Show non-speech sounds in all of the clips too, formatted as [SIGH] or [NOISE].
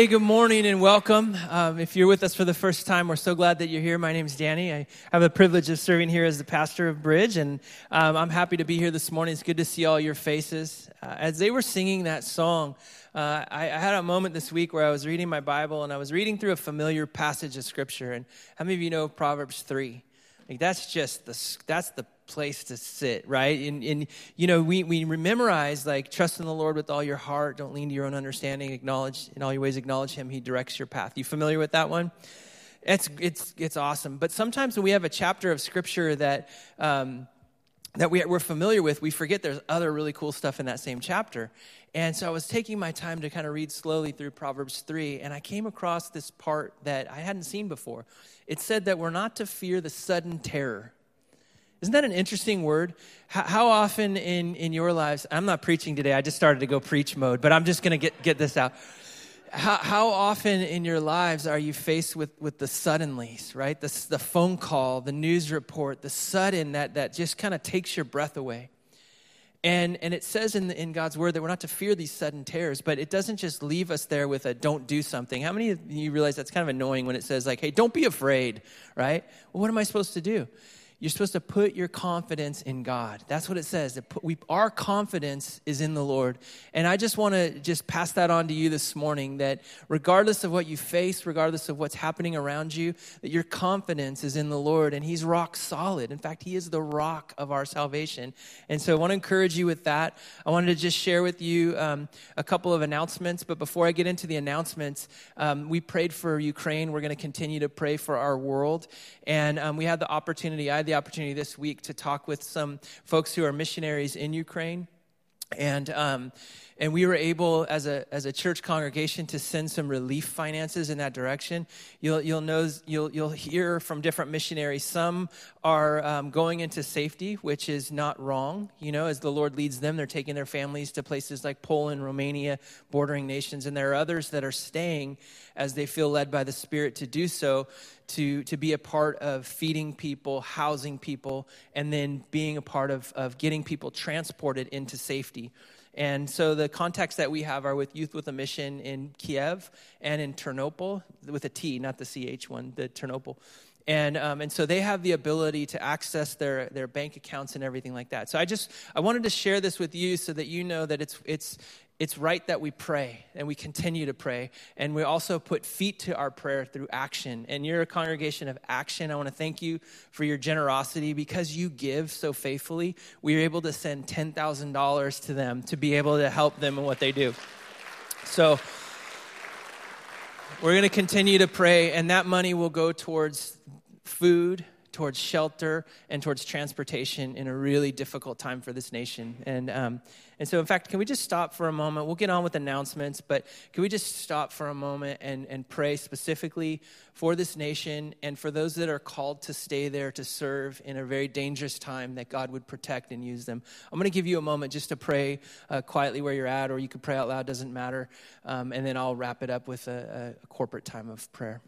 Hey, good morning and welcome. Um, if you're with us for the first time, we're so glad that you're here. My name is Danny. I have the privilege of serving here as the pastor of Bridge, and um, I'm happy to be here this morning. It's good to see all your faces. Uh, as they were singing that song, uh, I, I had a moment this week where I was reading my Bible and I was reading through a familiar passage of Scripture. And how many of you know Proverbs 3? Like that's just the that's the place to sit, right? And, and you know, we we memorize like trust in the Lord with all your heart, don't lean to your own understanding, acknowledge in all your ways acknowledge him, he directs your path. You familiar with that one? It's it's it's awesome. But sometimes when we have a chapter of scripture that um, that we, we're familiar with, we forget there's other really cool stuff in that same chapter. And so I was taking my time to kind of read slowly through Proverbs 3, and I came across this part that I hadn't seen before. It said that we're not to fear the sudden terror. Isn't that an interesting word? How, how often in, in your lives, I'm not preaching today, I just started to go preach mode, but I'm just going to get, get this out. How, how often in your lives are you faced with, with the suddenlies, right? The, the phone call, the news report, the sudden that, that just kind of takes your breath away. And, and it says in, the, in God's word that we're not to fear these sudden terrors, but it doesn't just leave us there with a don't do something. How many of you realize that's kind of annoying when it says, like, hey, don't be afraid, right? Well, what am I supposed to do? You're supposed to put your confidence in God. That's what it says. We, our confidence is in the Lord. And I just want to just pass that on to you this morning that regardless of what you face, regardless of what's happening around you, that your confidence is in the Lord and He's rock solid. In fact, He is the rock of our salvation. And so I want to encourage you with that. I wanted to just share with you um, a couple of announcements. But before I get into the announcements, um, we prayed for Ukraine. We're going to continue to pray for our world. And um, we had the opportunity, I had the opportunity this week to talk with some folks who are missionaries in Ukraine. And, um, and we were able, as a, as a church congregation, to send some relief finances in that direction. You'll, you'll, know, you'll, you'll hear from different missionaries. Some are um, going into safety, which is not wrong. You know, as the Lord leads them, they're taking their families to places like Poland, Romania, bordering nations. And there are others that are staying as they feel led by the Spirit to do so, to, to be a part of feeding people, housing people, and then being a part of, of getting people transported into safety. And so the contacts that we have are with Youth with a Mission in Kiev and in Ternopil, with a T, not the CH one, the Ternopil. And, um, and so they have the ability to access their, their bank accounts and everything like that. So I just, I wanted to share this with you so that you know that it's, it's, it's right that we pray and we continue to pray. And we also put feet to our prayer through action. And you're a congregation of action. I want to thank you for your generosity because you give so faithfully. We are able to send $10,000 to them to be able to help them in what they do. So we're going to continue to pray, and that money will go towards food towards shelter and towards transportation in a really difficult time for this nation. And, um, and so, in fact, can we just stop for a moment? We'll get on with announcements, but can we just stop for a moment and, and pray specifically for this nation and for those that are called to stay there to serve in a very dangerous time that God would protect and use them? I'm going to give you a moment just to pray uh, quietly where you're at, or you can pray out loud, doesn't matter. Um, and then I'll wrap it up with a, a corporate time of prayer.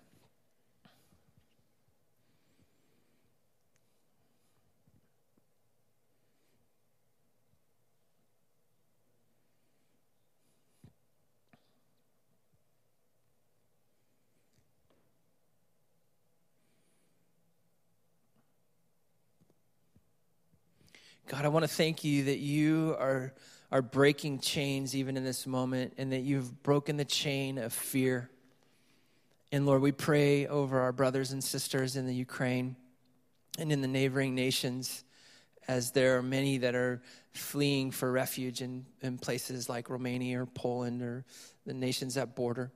God, I want to thank you that you are, are breaking chains even in this moment and that you've broken the chain of fear. And Lord, we pray over our brothers and sisters in the Ukraine and in the neighboring nations as there are many that are fleeing for refuge in, in places like Romania or Poland or the nations that border.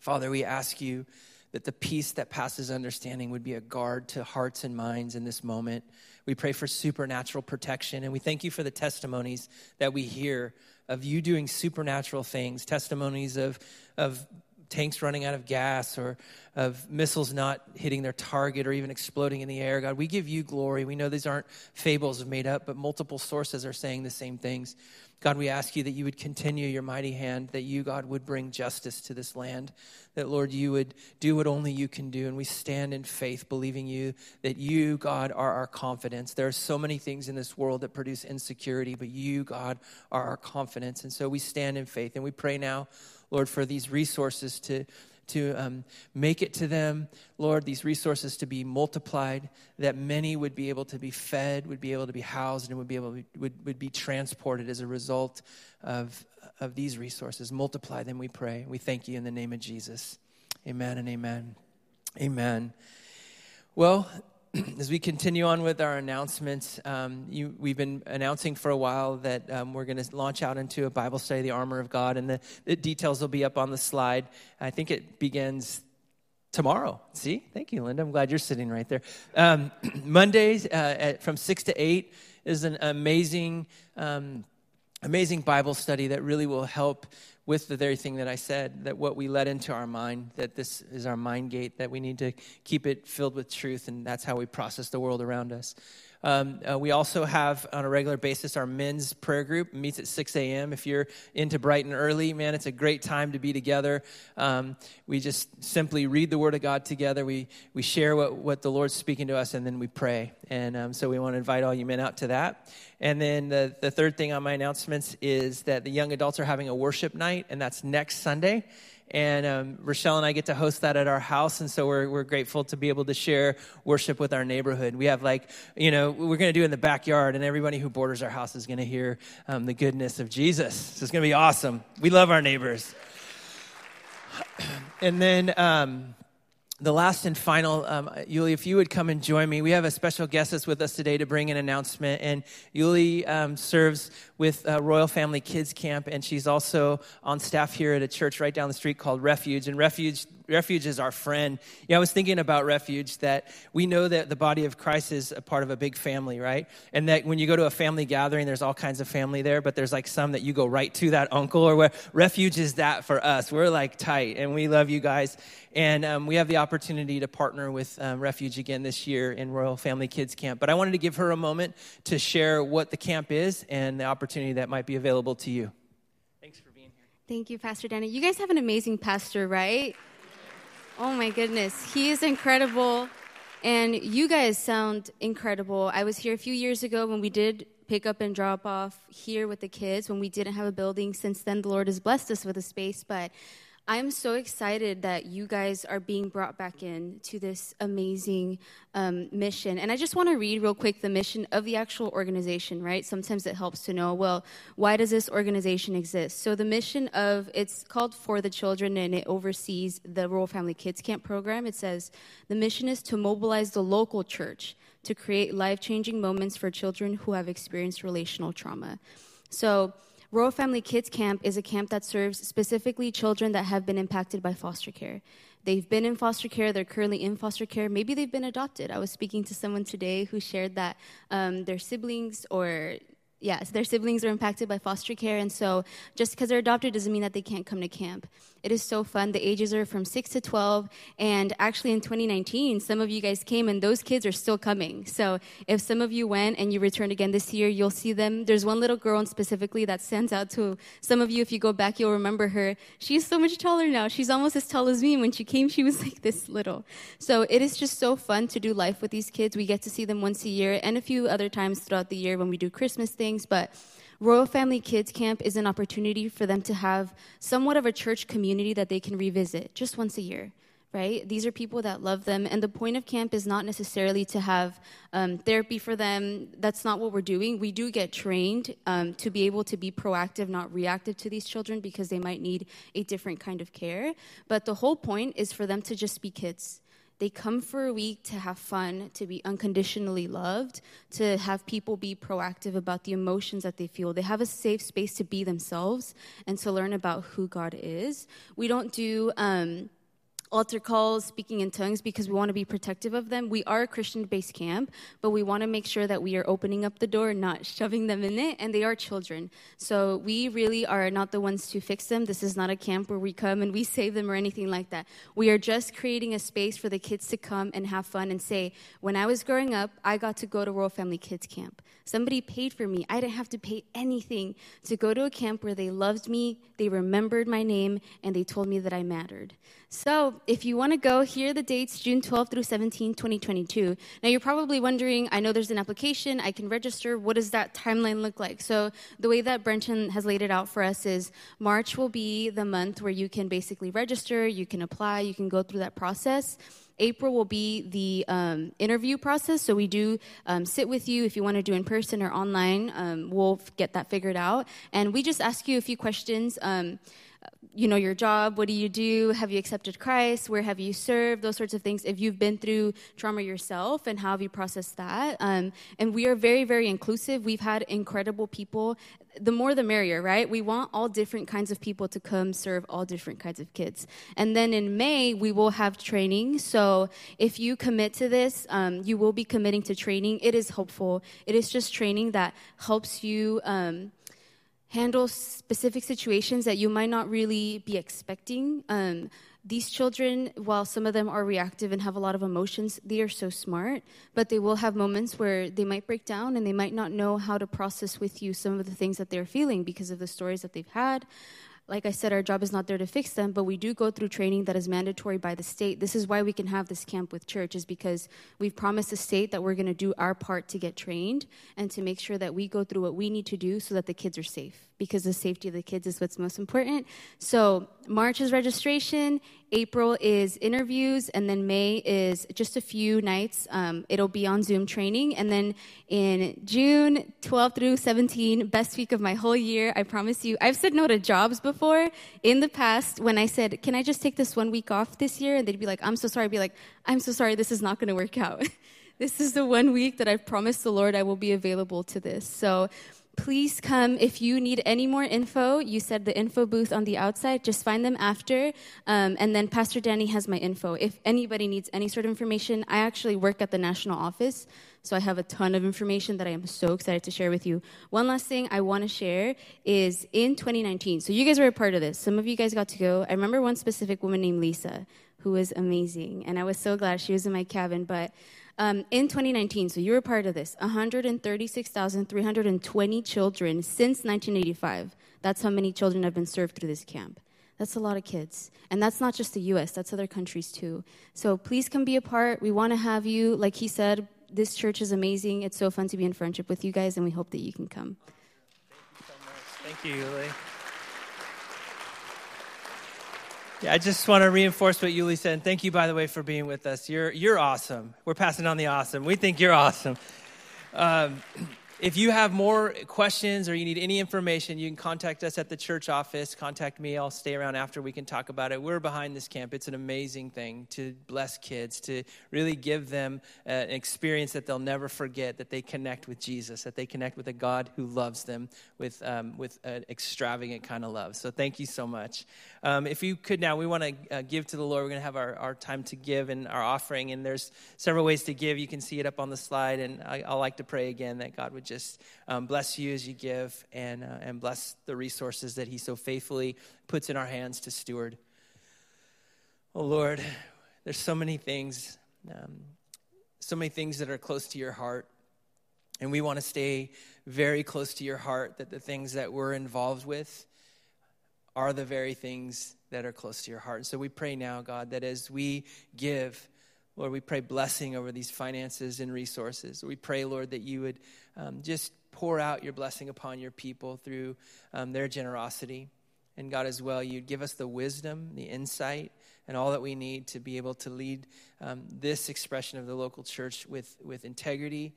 Father, we ask you that the peace that passes understanding would be a guard to hearts and minds in this moment. We pray for supernatural protection, and we thank you for the testimonies that we hear of you doing supernatural things, testimonies of, of tanks running out of gas or of missiles not hitting their target or even exploding in the air. God, we give you glory. We know these aren't fables made up, but multiple sources are saying the same things. God, we ask you that you would continue your mighty hand, that you, God, would bring justice to this land, that, Lord, you would do what only you can do. And we stand in faith, believing you that you, God, are our confidence. There are so many things in this world that produce insecurity, but you, God, are our confidence. And so we stand in faith. And we pray now, Lord, for these resources to to um, make it to them, Lord, these resources to be multiplied, that many would be able to be fed, would be able to be housed, and would be able to, would, would be transported as a result of, of these resources. Multiply them, we pray. We thank you in the name of Jesus. Amen and amen. Amen. Well, [CLEARS THROAT] as we continue on with our announcements, um, you, we've been announcing for a while that um, we're going to launch out into a Bible study, the armor of God, and the, the, details will be up on the slide. I think it begins tomorrow. See, thank you, Linda. I'm glad you're sitting right there. Um, [CLEARS THROAT] Mondays uh, at, from six to eight is an amazing, um, amazing Bible study that really will help with the very thing that I said, that what we let into our mind, that this is our mind gate, that we need to keep it filled with truth, and that's how we process the world around us. Um, uh, we also have on a regular basis our men's prayer group meets at 6 a.m. If you're into bright and early, man, it's a great time to be together. Um, we just simply read the Word of God together. We we share what what the Lord's speaking to us, and then we pray. And um, so we want to invite all you men out to that. And then the, the third thing on my announcements is that the young adults are having a worship night, and that's next Sunday. And um, Rochelle and I get to host that at our house. And so we're, we're grateful to be able to share worship with our neighborhood. We have, like, you know, we're going to do it in the backyard, and everybody who borders our house is going to hear um, the goodness of Jesus. So it's going to be awesome. We love our neighbors. [CLEARS THROAT] And then. Um, the last and final, um, Yuli, if you would come and join me, we have a special guest that's with us today to bring an announcement. And Yuli um, serves with uh, Royal Family Kids Camp, and she's also on staff here at a church right down the street called Refuge. And Refuge Refuge is our friend. Yeah, I was thinking about Refuge that we know that the body of Christ is a part of a big family, right? And that when you go to a family gathering, there's all kinds of family there, but there's like some that you go right to that uncle or where Refuge is that for us. We're like tight and we love you guys. And um, we have the opportunity to partner with um, Refuge again this year in Royal Family Kids Camp. But I wanted to give her a moment to share what the camp is and the opportunity that might be available to you. Thanks for being here. Thank you, Pastor Danny. You guys have an amazing pastor, right? Oh my goodness. He is incredible. And you guys sound incredible. I was here a few years ago when we did pick up and drop off here with the kids when we didn't have a building. Since then, the Lord has blessed us with a space. But I'm so excited that you guys are being brought back in to this amazing um, mission. And I just want to read real quick the mission of the actual organization, right? Sometimes it helps to know, well, why does this organization exist? So the mission of, it's called For the Children and it oversees the Royal Family Kids Camp program. It says, the mission is to mobilize the local church to create life changing moments for children who have experienced relational trauma. So, Royal Family Kids Camp is a camp that serves specifically children that have been impacted by foster care. They've been in foster care, they're currently in foster care, maybe they've been adopted. I was speaking to someone today who shared that um, their siblings or yes, their siblings are impacted by foster care, and so just because they're adopted doesn't mean that they can't come to camp. It is so fun. The ages are from 6 to 12, and actually in 2019, some of you guys came, and those kids are still coming. So if some of you went and you returned again this year, you'll see them. There's one little girl, specifically that stands out to some of you. If you go back, you'll remember her. She's so much taller now. She's almost as tall as me. When she came, she was [LAUGHS] like this little. So it is just so fun to do life with these kids. We get to see them once a year and a few other times throughout the year when we do Christmas things, but Royal Family Kids Camp is an opportunity for them to have somewhat of a church community that they can revisit just once a year. Right? These are people that love them, and the point of camp is not necessarily to have um, therapy for them. That's not what we're doing. We do get trained um, to be able to be proactive, not reactive to these children because they might need a different kind of care. But the whole point is for them to just be kids they come for a week to have fun, to be unconditionally loved, to have people be proactive about the emotions that they feel. They have a safe space to be themselves and to learn about who God is. We don't do um, altar calls, speaking in tongues, because we want to be protective of them. We are a Christian based camp, but we want to make sure that we are opening up the door, not [LAUGHS] shoving them in it, and they are children. So we really are not the ones to fix them. This is not a camp where we come and we [LAUGHS] save them or anything like that. We are just creating a space for the kids to come and have fun and say, when I was growing up, I got to go to Royal Family Kids Camp. Somebody paid for me. I didn't have to pay anything to go to a camp where they loved me, they remembered my name, and they told me that I mattered. So, if you want to go, here are the dates June 12 through 17, 2022. Now, you're probably wondering I know there's an application, I can register. What does that timeline look like? So, the way that Brenton has laid it out for us is March will be the month where you can basically register, you can apply, you can go through that process. April will be the um, interview process. So we do um, sit with you if you want to do in person or online. Um, we'll get that figured out, and we just ask you a few questions. You know your job what do you do? Have you accepted christ? Where have you served? Those sorts of things. If you've been through trauma yourself and how have you processed that? Um, and we are very very inclusive. We've had incredible people. The more the merrier right? We want all different kinds of people to come serve all different kinds of kids. And then in may we will have training. So if you commit to this um, you will be committing to training. It is hopeful. It is just training that helps you um, handle specific situations that you might not really be expecting. Um, these children, while some of them are reactive and have a lot of emotions, they are so smart, but they will have moments where they might break down and they might not know how to process with you some of the things that they're feeling because of the stories that they've had. Like I said, our job is not there to fix them, but we do go through training that is mandatory by the state. This is why we can have this camp with church, is because we've promised the state that we're going to do our part to get trained and to make sure that we go through what we need to do so that the kids are safe because the safety of the kids is what's most important. So, March is registration, April is interviews, and then May is just a few nights. Um, it'll be on Zoom training. And then in June 12 through 17, best week of my whole year, I promise you. I've said no to jobs before in the past when I said, Can I just take this one week off this year? And they'd be like, I'm so sorry. I'd be like, I'm so sorry, this is not going to work out. [LAUGHS] this is the one week that I've promised the Lord I will be available to this. So, please come if you need any more info. You said the info booth on the outside. Just find them after. Um, and then Pastor Danny has my info. If anybody needs any sort of information, I actually work at the national office. So I have a ton of information that I am so excited to share with you. One last thing I want to share is in 2019. So you guys were a part of this. Some of you guys got to go. I remember one specific woman named Lisa who was amazing. And I was so glad she was in my cabin. But um, in 2019, so you were part of this, 136,320 children since 1985. That's how many children have been served through this camp. That's a lot of kids. And that's not just the US, that's other countries too. So please come be a part. We want to have you. Like he said, this church is amazing. It's so fun to be in friendship with you guys, and we hope that you can come. Thank you so much. Thank you, Yuli. Yeah, I just want to reinforce what Yuli said. And thank you, by the way, for being with us. You're, you're awesome. We're passing on the awesome. We think you're awesome. Um, if you have more questions or you need any information, you can contact us at the church office. Contact me. I'll stay around after we can talk about it. We're behind this camp. It's an amazing thing to bless kids, to really give them an experience that they'll never forget, that they connect with Jesus, that they connect with a God who loves them with, um, with an extravagant kind of love. So thank you so much. Um, if you could now, we want to uh, give to the Lord. We're going to have our, our time to give and our offering. And there's several ways to give. You can see it up on the slide. And I, I like to pray again that God would just um, bless you as you give and, uh, and bless the resources that He so faithfully puts in our hands to steward. Oh, Lord, there's so many things, um, so many things that are close to your heart. And we want to stay very close to your heart that the things that we're involved with are the very things that are close to your heart. so we pray now, God, that as we give, Lord, we pray blessing over these finances and resources. We pray, Lord, that you would um, just pour out your blessing upon your people through um, their generosity. And God, as well, you'd give us the wisdom, the insight, and all that we need to be able to lead um, this expression of the local church with, with integrity.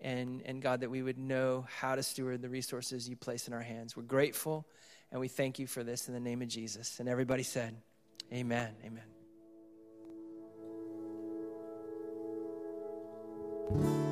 And, and God, that we would know how to steward the resources you place in our hands. We're grateful. And we thank you for this in the name of Jesus. And everybody said, Amen. Amen. All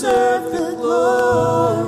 deserve the glory.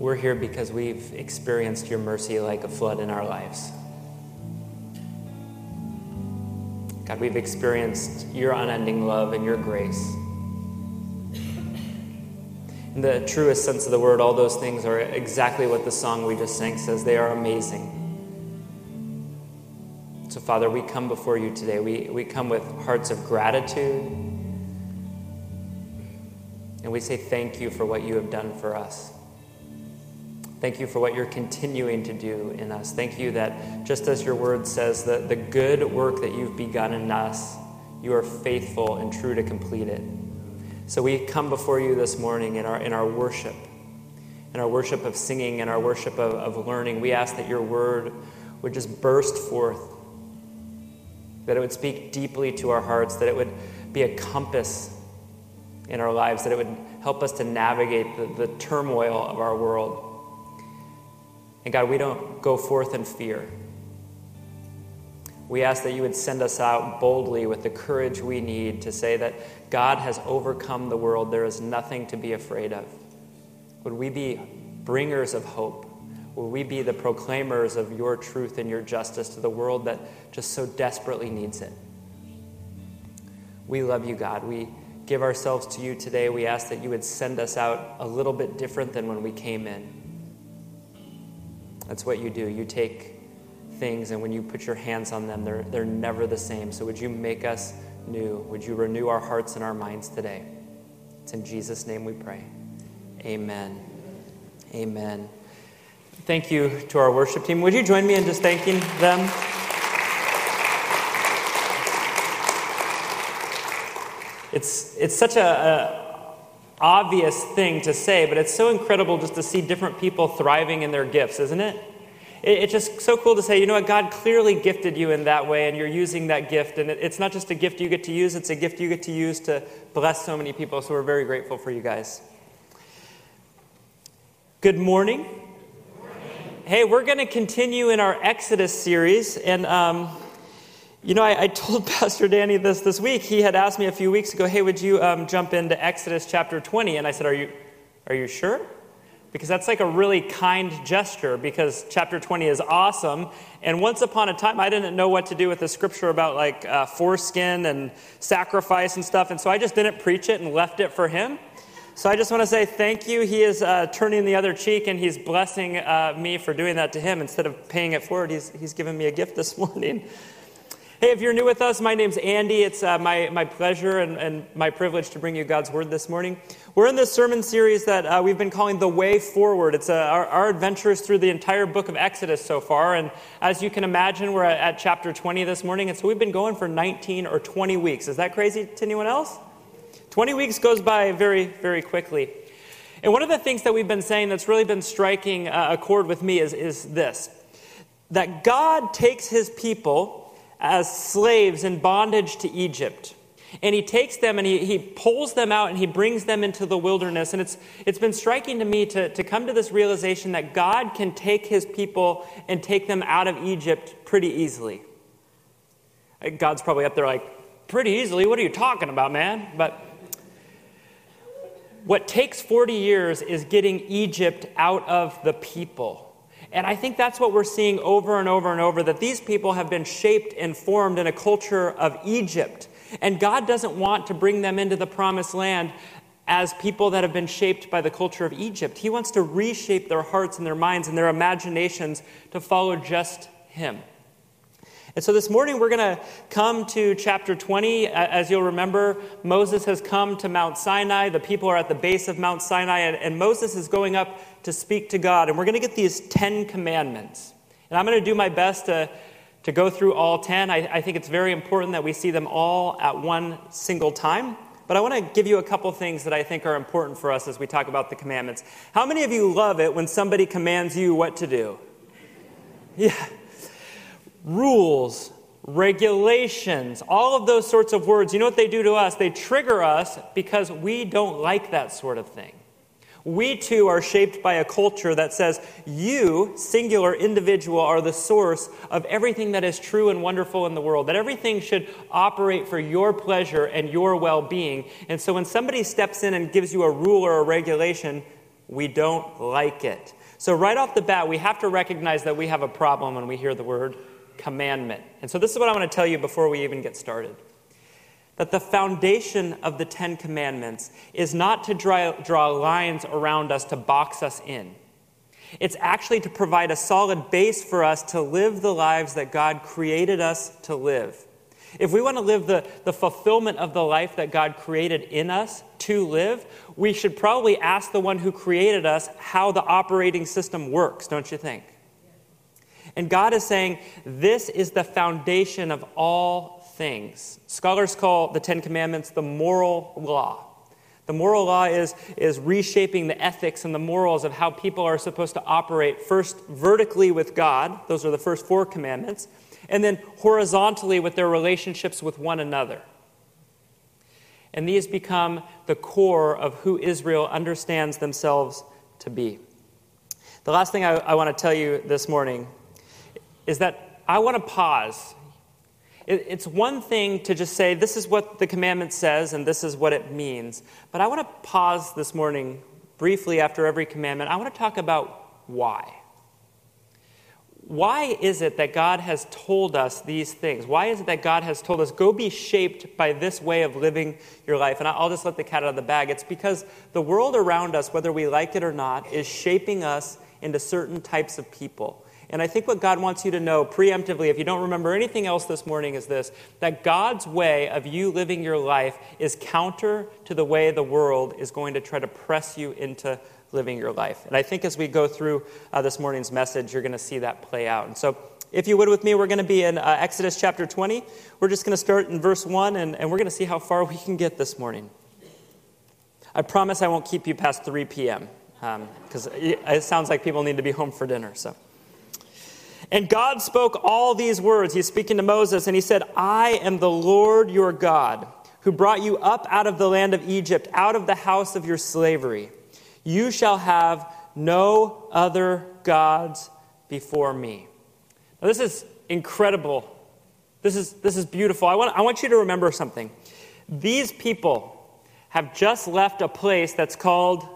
We're here because we've experienced your mercy like a flood in our lives. God, we've experienced your unending love and your grace. In the truest sense of the word, all those things are exactly what the song we just sang says. They are amazing. So, Father, we come before you today. We, we come with hearts of gratitude. And we say thank you for what you have done for us. Thank you for what you're continuing to do in us. Thank you that, just as your word says, that the good work that you've begun in us, you are faithful and true to complete it. So we come before you this morning in our, in our worship, in our worship of singing, and our worship of, of learning. We ask that your word would just burst forth, that it would speak deeply to our hearts, that it would be a compass in our lives, that it would help us to navigate the, the turmoil of our world. And God, we don't go forth in fear. We ask that you would send us out boldly with the courage we need to say that God has overcome the world. There is nothing to be afraid of. Would we be bringers of hope? Would we be the proclaimers of your truth and your justice to the world that just so desperately needs it? We love you, God. We give ourselves to you today. We ask that you would send us out a little bit different than when we came in. That's what you do. You take things, and when you put your hands on them, they're, they're never the same. So, would you make us new? Would you renew our hearts and our minds today? It's in Jesus' name we pray. Amen. Amen. Thank you to our worship team. Would you join me in just thanking them? It's, it's such a, a obvious thing to say, but it's so incredible just to see different people thriving in their gifts, isn't it? It- It's just so cool to say, you know what, God clearly gifted you in that way, and you're using that gift. And it's not just a gift you get to use, it's a gift you get to use to bless so many people. So we're very grateful for you guys. Good morning. Hey, we're going to continue in our Exodus series. And, um, you know, I, I told [LAUGHS] Pastor Danny this this week. He had asked me a few weeks ago, hey, would you um, jump into Exodus chapter 20? And I said, are you, are you sure? Because that's like a really kind gesture, because chapter 20 is awesome. And once upon a time, I didn't know what to do with the scripture about like uh, foreskin and sacrifice and stuff. And so I just didn't preach it and left it for him. So I just want to say thank you. He is uh, turning the other cheek and he's blessing uh, me for doing that to him. Instead of paying it forward, he's, he's given me a gift this [LAUGHS] morning. Hey, if you're new with us, my name's Andy. It's uh, my, my pleasure and, and my privilege to bring you God's Word this morning. We're in this sermon series that uh, we've been calling The Way Forward. It's uh, our, our adventures through the entire book of Exodus so far. And as you can imagine, we're at, at chapter 20 this morning. And so we've been going for 19 or 20 weeks. Is that crazy to anyone else? 20 weeks goes by very, very quickly. And one of the things that we've been saying that's really been striking uh, a chord with me is, is this that God takes his people as slaves in bondage to Egypt. And he takes them and he, he pulls them out and he brings them into the wilderness. And it's, it's been striking to me to, to come to this realization that God can take his people and take them out of Egypt pretty easily. God's probably up there like, pretty easily? What are you talking about, man? But what takes 40 years is getting Egypt out of the people. And I think that's what we're seeing over and over and over that these people have been shaped and formed in a culture of Egypt. And God doesn't want to bring them into the promised land as people that have been shaped by the culture of Egypt. He wants to reshape their hearts and their minds and their imaginations to follow just Him. And so this morning we're going to come to chapter 20. As you'll remember, Moses has come to Mount Sinai. The people are at the base of Mount Sinai, and, Moses is going up to speak to God. And we're going to get these 10 commandments. And I'm going to do my best to, to go through all 10. I, I think it's very important that we see them all at one single time. But I want to give you a couple things that I think are important for us as we talk about the commandments. How many of you love it when somebody commands you what to do? [LAUGHS] Yeah rules, regulations, all of those sorts of words, you know what they do to us? They trigger us because we don't like that sort of thing. We too are shaped by a culture that says you, singular individual, are the source of everything that is true and wonderful in the world, that everything should operate for your pleasure and your well being. And so when somebody steps in and gives you a rule or a regulation, we don't like it. So, right off the bat, we have to recognize that we have a problem when we hear the word commandment. And so, this is what I want to tell you before we even get started that the foundation of the Ten Commandments is not to draw, draw lines around us to box us in. It's actually to provide a solid base for us to live the lives that God created us to live. If we want to live the, the fulfillment of the life that God created in us to live, we should probably ask the one who created us how the operating system works, don't you think? And God is saying, this is the foundation of all things. Scholars call the Ten Commandments the moral law. The moral law is, is reshaping the ethics and the morals of how people are supposed to operate, first vertically with God, those are the first four commandments, and then horizontally with their relationships with one another. And these become the core of who Israel understands themselves to be. The last thing I, I want to tell you this morning is that I want to pause. It's one thing to just say, this is what the commandment says and this is what it means. But I want to pause this morning briefly after every commandment. I want to talk about why. Why is it that God has told us these things? Why is it that God has told us, go be shaped by this way of living your life? And I'll just let the cat out of the bag. It's because the world around us, whether we like it or not, is shaping us into certain types of people. And I think what God wants you to know preemptively, if you don't remember anything else this morning, is this that God's way of you living your life is counter to the way the world is going to try to press you into living your life. And I think as we go through uh, this morning's message, you're going to see that play out. And so, if you would with me, we're going to be in uh, Exodus chapter 20. We're just going to start in verse 1, and, and we're going to see how far we can get this morning. I promise I won't keep you past 3 p.m. because um, it, it sounds like people need to be home for dinner. So. And God spoke all these words. He's speaking to Moses, and he said, I am the Lord your God, who brought you up out of the land of Egypt, out of the house of your slavery. You shall have no other gods before me. Now, this is incredible. This is, this is beautiful. I want, I want you to remember something. These people have just left a place that's called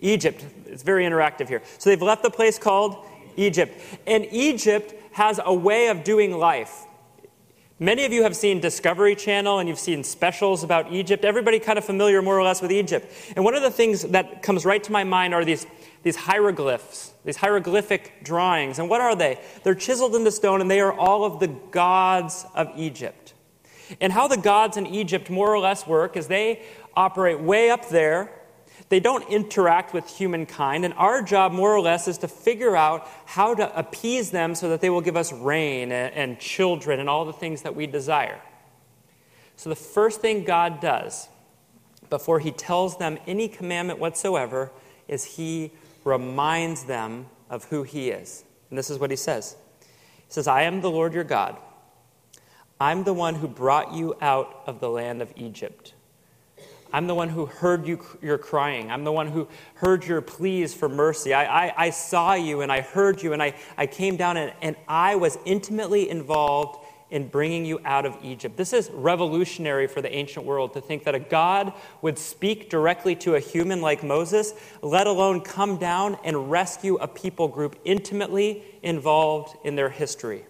Egypt. It's very interactive here. So they've left the place called Egypt. And Egypt has a way of doing life. Many of you have seen Discovery Channel and you've seen specials about Egypt. Everybody kind of familiar more or less with Egypt. And one of the things that comes right to my mind are these, these hieroglyphs, these hieroglyphic drawings. And what are they? They're chiseled into stone and they are all of the gods of Egypt. And how the gods in Egypt more or less work is they operate way up there they don't interact with humankind, and our job, more or less, is to figure out how to appease them so that they will give us rain and, and children and all the things that we desire. So, the first thing God does before he tells them any commandment whatsoever, is he reminds them of who he is. And this is what he says He says, I am the Lord your God. I'm the one who brought you out of the land of Egypt. I'm the one who heard you, your crying. I'm the one who heard your pleas for mercy. I, I, I saw you and I heard you and I, I came down and, and I was intimately involved in bringing you out of Egypt. This is revolutionary for the ancient world to think that a God would speak directly to a human like Moses, let alone come down and rescue a people group intimately involved in their history.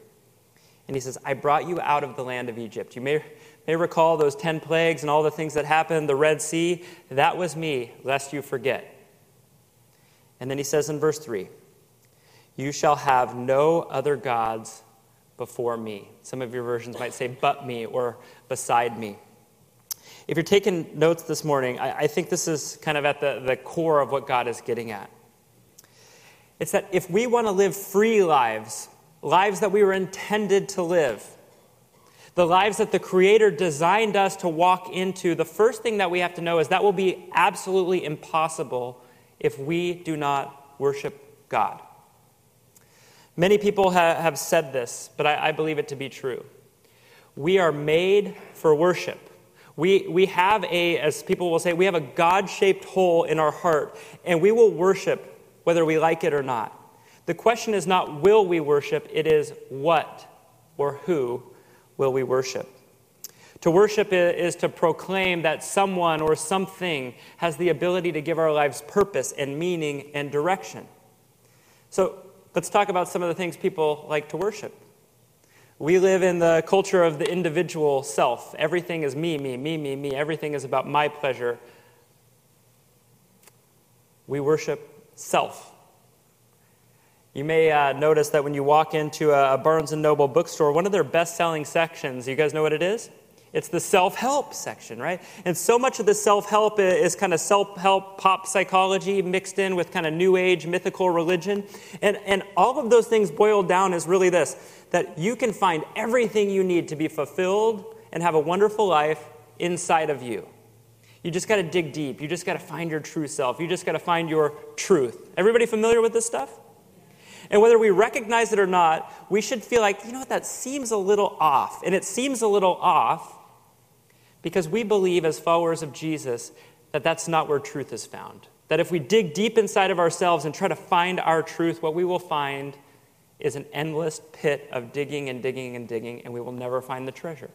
And he says, I brought you out of the land of Egypt. You may may recall those 10 plagues and all the things that happened, the Red Sea. That was me, lest you forget. And then he says in verse 3 You shall have no other gods before me. Some of your versions might say, but me or beside me. If you're taking notes this morning, I, I think this is kind of at the, the core of what God is getting at. It's that if we want to live free lives, lives that we were intended to live, the lives that the Creator designed us to walk into, the first thing that we have to know is that will be absolutely impossible if we do not worship God. Many people ha- have said this, but I-, I believe it to be true. We are made for worship. We, we have a, as people will say, we have a God shaped hole in our heart, and we will worship whether we like it or not. The question is not will we worship, it is what or who will we worship. To worship is to proclaim that someone or something has the ability to give our lives purpose and meaning and direction. So let's talk about some of the things people like to worship. We live in the culture of the individual self. Everything is me, me, me, me, me. Everything is about my pleasure. We worship self. You may uh, notice that when you walk into a, Barnes & Noble bookstore, one of their best-selling sections, you guys know what it is? It's the self-help section, right? And so much of the self-help is kind of self-help pop psychology mixed in with kind of new age mythical religion. And, and all of those things boiled down is really this, that you can find everything you need to be fulfilled and have a wonderful life inside of you. You just got to dig deep. You just got to find your true self. You just got to find your truth. Everybody familiar with this stuff? And whether we recognize it or not, we should feel like, you know what, that seems a little off. And it seems a little off because we believe, as followers of Jesus, that that's not where truth is found. That if we dig deep inside of ourselves and try to find our truth, what we will find is an endless pit of digging and digging and digging, and we will never find the treasure.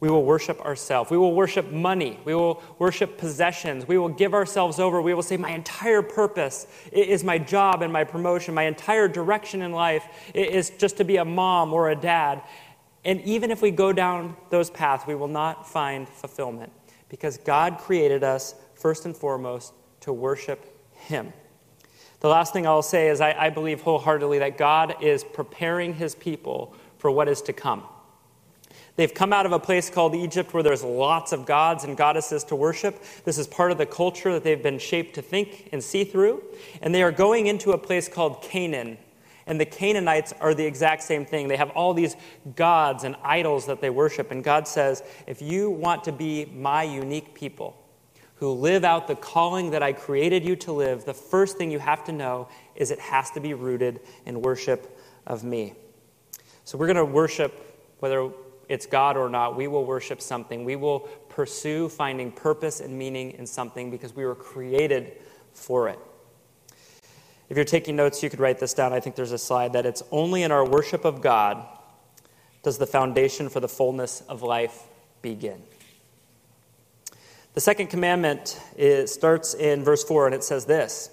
We will worship ourselves. We will worship money. We will worship possessions. We will give ourselves over. We will say, My entire purpose is my job and my promotion. My entire direction in life is just to be a mom or a dad. And even if we go down those paths, we will not find fulfillment because God created us, first and foremost, to worship Him. The last thing I'll say is I, I believe wholeheartedly that God is preparing His people for what is to come. They've come out of a place called Egypt where there's lots of gods and goddesses to worship. This is part of the culture that they've been shaped to think and see through. And they are going into a place called Canaan. And the Canaanites are the exact same thing. They have all these gods and idols that they worship. And God says, if you want to be my unique people who live out the calling that I created you to live, the first thing you have to know is it has to be rooted in worship of me. So we're going to worship, whether it's God or not, we will worship something. We will pursue finding purpose and meaning in something because we were created for it. If you're taking notes, you could write this down. I think there's a slide that it's only in our worship of God does the foundation for the fullness of life begin. The second commandment is, starts in verse 4, and it says this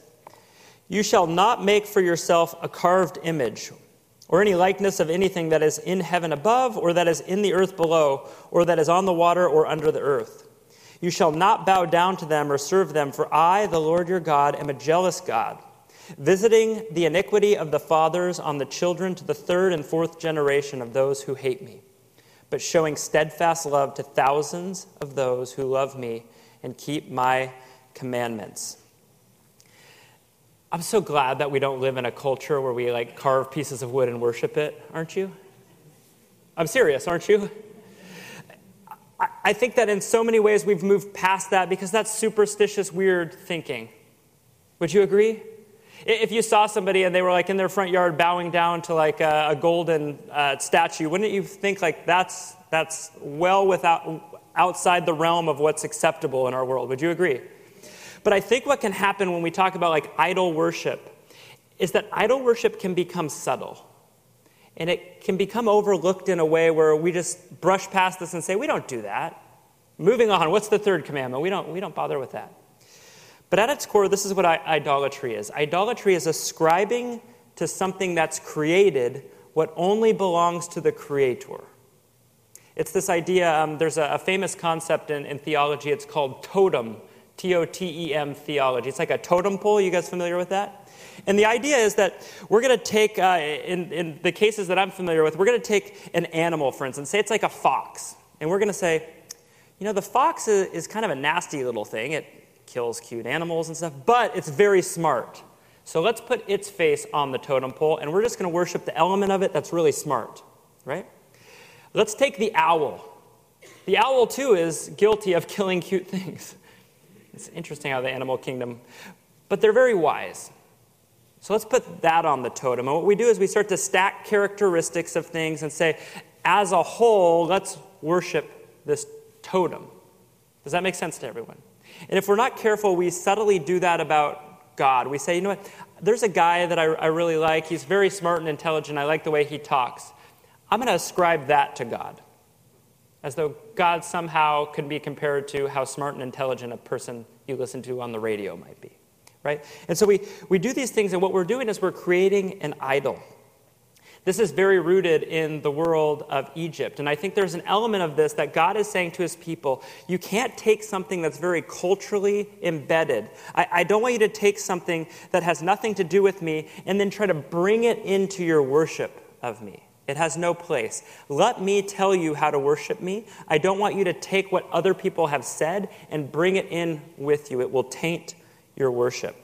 You shall not make for yourself a carved image or any likeness of anything that is in heaven above, or that is in the earth below, or that is on the water or under the earth. You shall not bow down to them or serve them, for I, the Lord your God, am a jealous God, visiting the iniquity of the fathers on the children to the third and fourth generation of those who hate me, but showing steadfast love to thousands of those who love me and keep my commandments. I'm so glad that we don't live in a culture where we like carve pieces of wood and worship it, aren't you? I'm serious, aren't you? I, think that in so many ways we've moved past that because that's superstitious, weird thinking. Would you agree? If you saw somebody and they were like in their front yard bowing down to like a, a golden uh, statue, wouldn't you think like that's, that's well without, outside the realm of what's acceptable in our world? Would you agree? But I think what can happen when we talk about like idol worship is that idol worship can become subtle. And it can become overlooked in a way where we just brush past this and say, we don't do that. Moving on, what's the third commandment? We don't, we don't bother with that. But at its core, this is what idolatry is idolatry is ascribing to something that's created what only belongs to the creator. It's this idea, um, there's a, a famous concept in, in theology, it's called totem, T O T E M theology. It's like a totem pole. You guys familiar with that? And the idea is that we're going to take, uh, in, in the cases that I'm familiar with, we're going to take an animal, for instance, say it's like a fox. And we're going to say, you know, the fox is, is kind of a nasty little thing. It kills cute animals and stuff, but it's very smart. So let's put its face on the totem pole, and we're just going to worship the element of it that's really smart, right? Let's take the owl. The owl, too, is guilty of killing cute [LAUGHS] things. It's interesting how the animal kingdom, but they're very wise. So let's put that on the totem. And what we do is we start to stack characteristics of things and say, as a whole, let's worship this totem. Does that make sense to everyone? And if we're not careful, we subtly do that about God. We say, you know what? There's a guy that I, I really like. He's very smart and intelligent. I like the way he talks. I'm going to ascribe that to God. As though God somehow can be compared to how smart and intelligent a person you listen to on the radio might be. Right? And so we, we do these things, and what we're doing is we're creating an idol. This is very rooted in the world of Egypt. And I think there's an element of this that God is saying to his people you can't take something that's very culturally embedded. I, I, don't want you to take something that has nothing to do with me and then try to bring it into your worship of me. It has no place. Let me tell you how to worship me. I don't want you to take what other people have said and bring it in with you. It will taint your worship.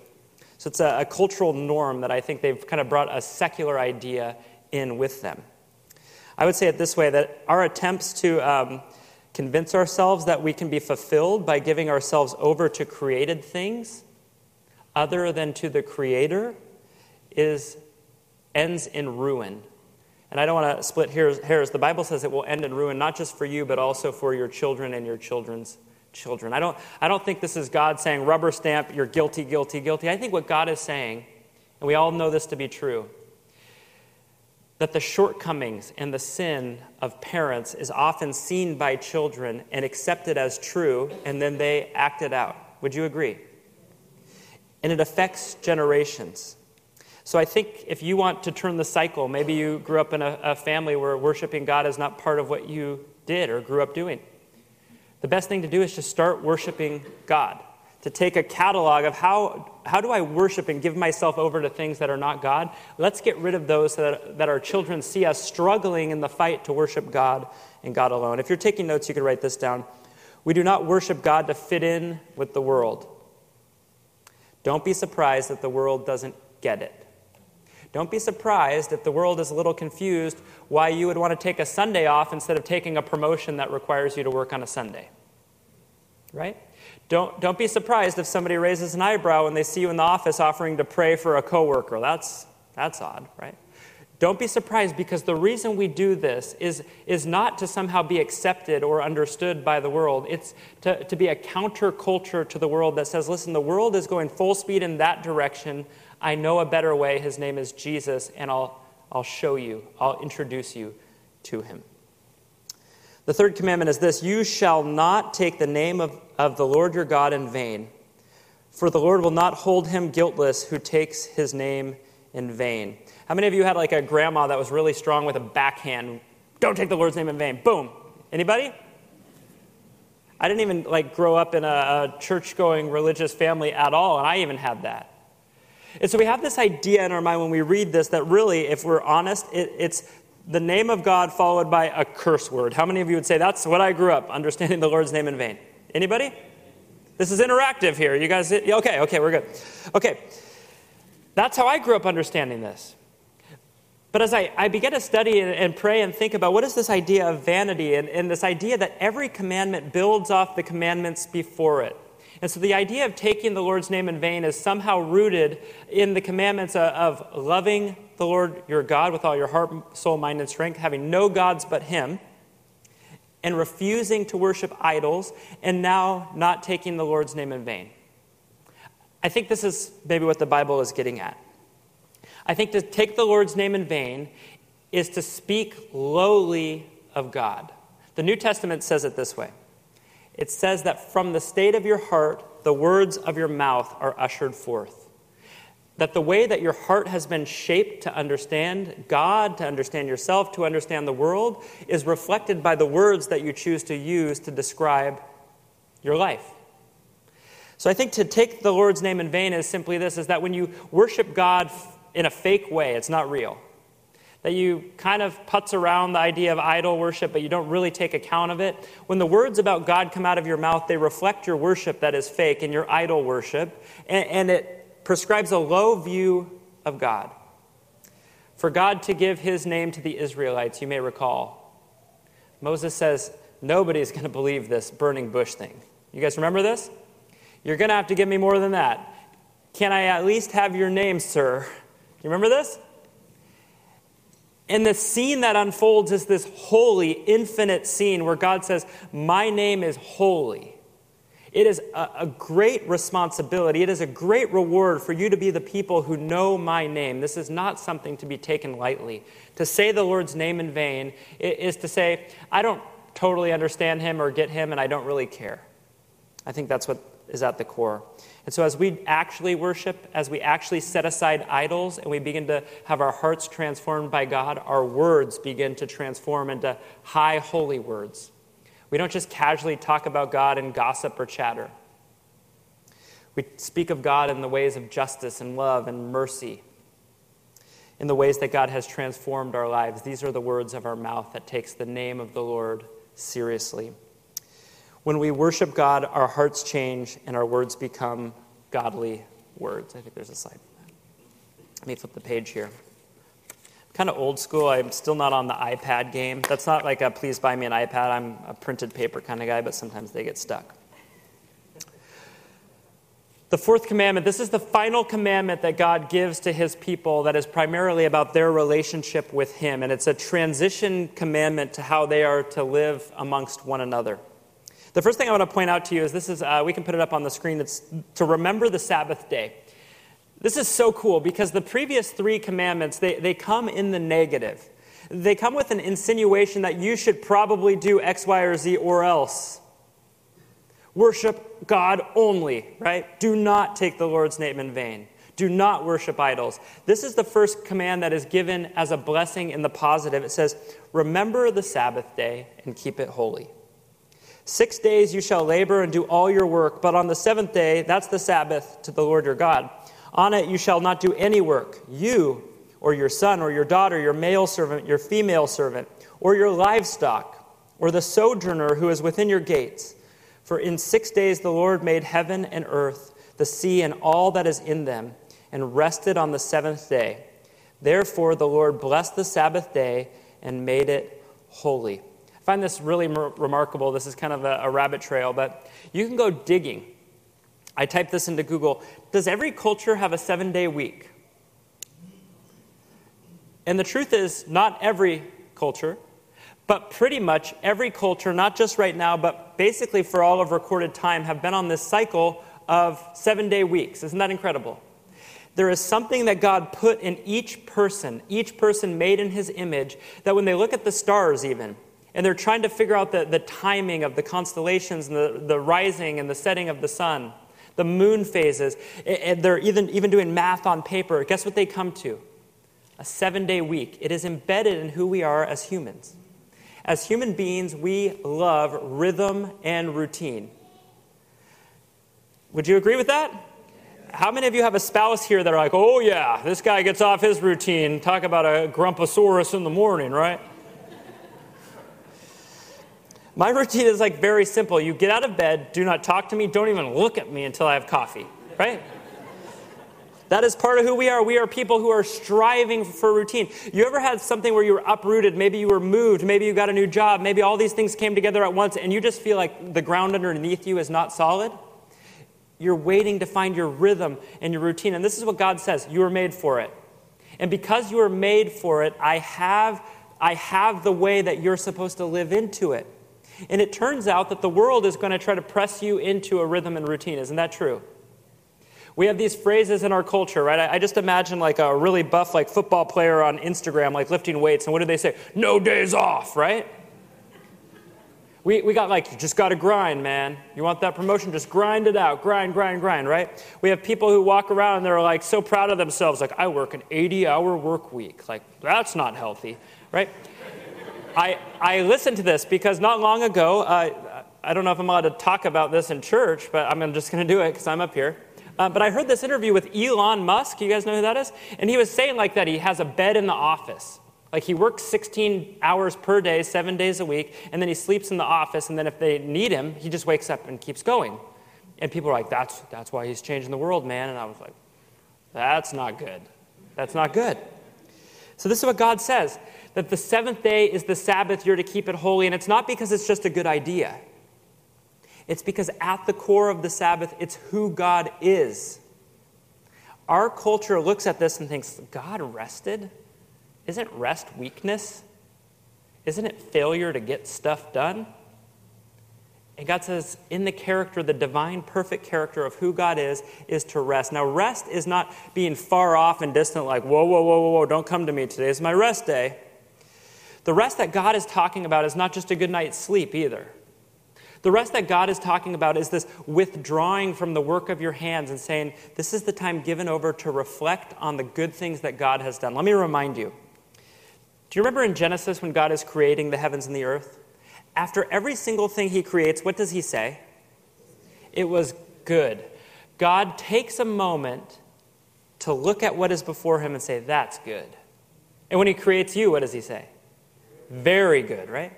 So it's a, a cultural norm that I think they've kind of brought a secular idea in with them. I would say it this way that our attempts to um, convince ourselves that we can be fulfilled by giving ourselves over to created things other than to the Creator is ends in ruin. And I don't want to split hairs. The Bible says it will end in ruin, not just for you, but also for your children and your children's children. I don't, I don't think this is God saying, rubber stamp, you're guilty, guilty, guilty. I think what God is saying, and we all know this to be true, that the shortcomings and the sin of parents is often seen by children and accepted as true, and then they act it out. Would you agree? And it affects generations. So I think if you want to turn the cycle, maybe you grew up in a, a, family where worshiping God is not part of what you did or grew up doing. The best thing to do is just start worshiping God. To take a catalog of how, how do I worship and give myself over to things that are not God? Let's get rid of those so that, that our children see us struggling in the fight to worship God and God alone. If you're taking notes, you could write this down. We do not worship God to fit in with the world. Don't be surprised that the world doesn't get it. Don't be surprised if the world is a little confused why you would want to take a Sunday off instead of taking a promotion that requires you to work on a Sunday. Right? Don't, don't be surprised if somebody raises an eyebrow when they see you in the office offering to pray for a coworker. That's, that's odd, right? Don't be surprised because the reason we do this is, is not to somehow be accepted or understood by the world. It's to, to be a counterculture to the world that says, listen, the world is going full speed in that direction. I know a better way. His name is Jesus, and I'll, I'll show you, I'll introduce you to him. The third commandment is this You shall not take the name of, of the Lord your God in vain, for the Lord will not hold him guiltless who takes his name in vain. How many of you had like a grandma that was really strong with a backhand? Don't take the Lord's name in vain. Boom. Anybody? I didn't even like grow up in a, a church-going religious family at all, and I even had that. And so we have this idea in our mind when we read this that really, if we're honest, it, it's the name of God followed by a curse word. How many of you would say that's what I grew up understanding the Lord's name in vain? Anybody? This is interactive here. You guys, okay, okay, we're good. Okay. That's how I grew up understanding this. But as I, I began to study and, and pray and think about what is this idea of vanity and, and this idea that every commandment builds off the commandments before it. And so the idea of taking the Lord's name in vain is somehow rooted in the commandments of, loving the Lord your God with all your heart, soul, mind, and strength, having no gods but Him, and refusing to worship idols, and now not taking the Lord's name in vain. I think this is maybe what the Bible is getting at. I think to take the Lord's name in vain is to speak lowly of God. The New Testament says it this way it says that from the state of your heart, the words of your mouth are ushered forth. That the way that your heart has been shaped to understand God, to understand yourself, to understand the world, is reflected by the words that you choose to use to describe your life. So I think to take the Lord's name in vain is simply this is that when you worship God in a fake way, it's not real that you kind of putz around the idea of idol worship, but you don't really take account of it. When the words about God come out of your mouth, they reflect your worship that is fake and your idol worship, and, and it prescribes a low view of God. For God to give his name to the Israelites, you may recall, Moses says, Nobody's going to believe this burning bush thing. You guys remember this? You're going to have to give me more than that. Can I at least have your name, sir? You remember this? And the scene that unfolds is this holy, infinite scene where God says, My name is holy. It is a, a, great responsibility. It is a great reward for you to be the people who know my name. This is not something to be taken lightly. To say the Lord's name in vain is to say, I don't totally understand him or get him, and I don't really care. I think that's what is at the core. And so, as we actually worship, as we actually set aside idols, and we begin to have our hearts transformed by God, our words begin to transform into high, holy words. We don't just casually talk about God and gossip or chatter. We speak of God in the ways of justice and love and mercy, in the ways that God has transformed our lives. These are the words of our mouth that takes the name of the Lord seriously. When we worship God, our hearts change and our words become godly words. I think there's a slide. Let me flip the page here. kind of old school. I'm still not on the iPad game. That's not like a please buy me an iPad. I'm a printed paper kind of guy, but sometimes they get stuck. The fourth commandment, this is the final commandment that God gives to his people that is primarily about their relationship with him. And it's a transition commandment to how they are to live amongst one another. The first thing I want to point out to you is this is, uh, we can put it up on the screen, it's to remember the Sabbath day. This is so cool because the previous three commandments, they, they come in the negative. They come with an insinuation that you should probably do X, Y, or Z or else. Worship God only, right? Do not take the Lord's name in vain. Do not worship idols. This is the first command that is given as a blessing in the positive. It says, Remember the Sabbath day and keep it holy. Six days you shall labor and do all your work, but on the seventh day, that's the Sabbath to the Lord your God. On it you shall not do any work, you or your son or your daughter, your male servant, your female servant, or your livestock, or the sojourner who is within your gates. For in six days the Lord made heaven and earth, the sea and all that is in them, and rested on the seventh day. Therefore the Lord blessed the Sabbath day and made it holy find this really mer- remarkable. This is kind of a, a rabbit trail, but you can go digging. I typed this into Google. Does every culture have a seven day week? And the truth is, not every culture, but pretty much every culture, not just right now, but basically for all of recorded time, have been on this cycle of seven day weeks. Isn't that incredible? There is something that God put in each person, each person made in his image, that when they look at the stars, even, and they're trying to figure out the, the timing of the constellations and the, the rising and the setting of the sun, the moon phases. And they're even, even doing math on paper. Guess what they come to? A seven day week. It is embedded in who we are as humans. As human beings, we love rhythm and routine. Would you agree with that? How many of you have a spouse here that are like, oh, yeah, this guy gets off his routine? Talk about a grumposaurus in the morning, right? My routine is like very simple. You get out of bed, do not talk to me, don't even look at me until I have coffee, right? That is part of who we are. We are people who are striving for routine. You ever had something where you were uprooted? Maybe you were moved. Maybe you got a new job. Maybe all these things came together at once and you just feel like the ground underneath you is not solid? You're waiting to find your rhythm and your routine. And this is what God says you were made for it. And because you were made for it, I have, I have the way that you're supposed to live into it. And it turns out that the world is going to try to press you into a rhythm and routine. Isn't that true? We have these phrases in our culture, right? I, just imagine like a really buff, like football player on Instagram, like lifting weights, and what do they say? No days off, right? We, we got like, you just got to grind, man. You want that promotion? Just grind it out. Grind, grind, grind, right? We have people who walk around and they're like so proud of themselves, like, I work an 80 hour work week. Like, that's not healthy, right? I, I listened to this because not long ago, uh, I don't know if I'm allowed to talk about this in church, but I'm just going to do it because I'm up here. Uh, but I heard this interview with Elon Musk. You guys know who that is? And he was saying like that he has a bed in the office. Like he works 16 hours per day, seven days a week, and then he sleeps in the office, and then if they need him, he just wakes up and keeps going. And people are like, that's, that's why he's changing the world, man. And I was like, that's not good. That's not good. So this is what God says that the seventh day is the Sabbath, you're to keep it holy, and it's not because it's just a good idea. It's because at the core of the Sabbath, it's who God is. Our culture looks at this and thinks, God rested? Isn't rest weakness? Isn't it failure to get stuff done? And God says, in the character, the divine, perfect character of who God is, is to rest. Now, rest is not being far off and distant, like, whoa, whoa, whoa, whoa, whoa, don't come to me. Today is my rest day. The rest that God is talking about is not just a good night's sleep either. The rest that God is talking about is this withdrawing from the work of your hands and saying, This is the time given over to reflect on the good things that God has done. Let me remind you. Do you remember in Genesis when God is creating the heavens and the earth? After every single thing he creates, what does he say? It was good. God takes a moment to look at what is before him and say, That's good. And when he creates you, what does he say? Very good, right?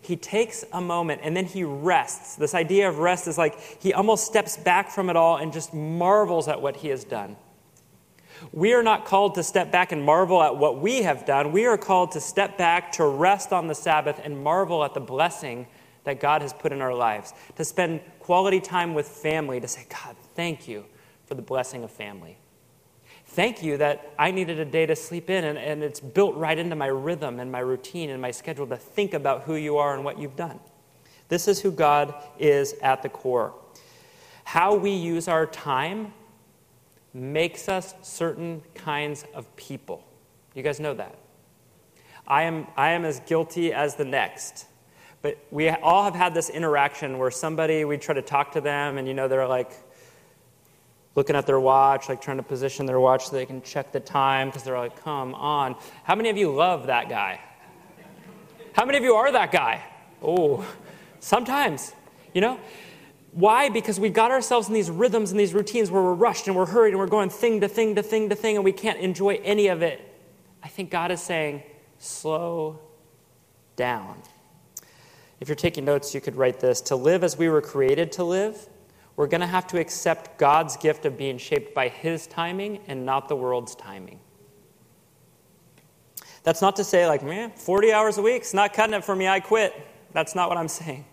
He takes a moment and then he rests. This idea of rest is like he almost steps back from it all and just marvels at what he has done. We are not called to step back and marvel at what we have done. We are called to step back, to rest on the Sabbath, and marvel at the blessing that God has put in our lives. To spend quality time with family, to say, God, thank you for the blessing of family. Thank you that I needed a day to sleep in, and, and it's built right into my rhythm and my routine and my schedule to think about who you are and what you've done. This is who God is at the core. How we use our time makes us certain kinds of people. You guys know that. I am, I am as guilty as the next. But we all have had this interaction where somebody, we try to talk to them, and you know, they're like, looking at their watch, like trying to position their watch so they can check the time because they're like, come on. How many of you love that guy? How many of you are that guy? Oh, sometimes, you know? Why? Because we got ourselves in these rhythms and these routines where we're rushed and we're hurried and we're going thing to thing to thing to thing and we can't enjoy any of it. I think God is saying, slow down. If you're taking notes, you could write this To live as we were created to live we're going to have to accept God's gift of being shaped by His timing and not the world's timing. That's not to say, like, man, 40 hours a week, it's not cutting it for me, I quit. That's not what I'm [LAUGHS] saying.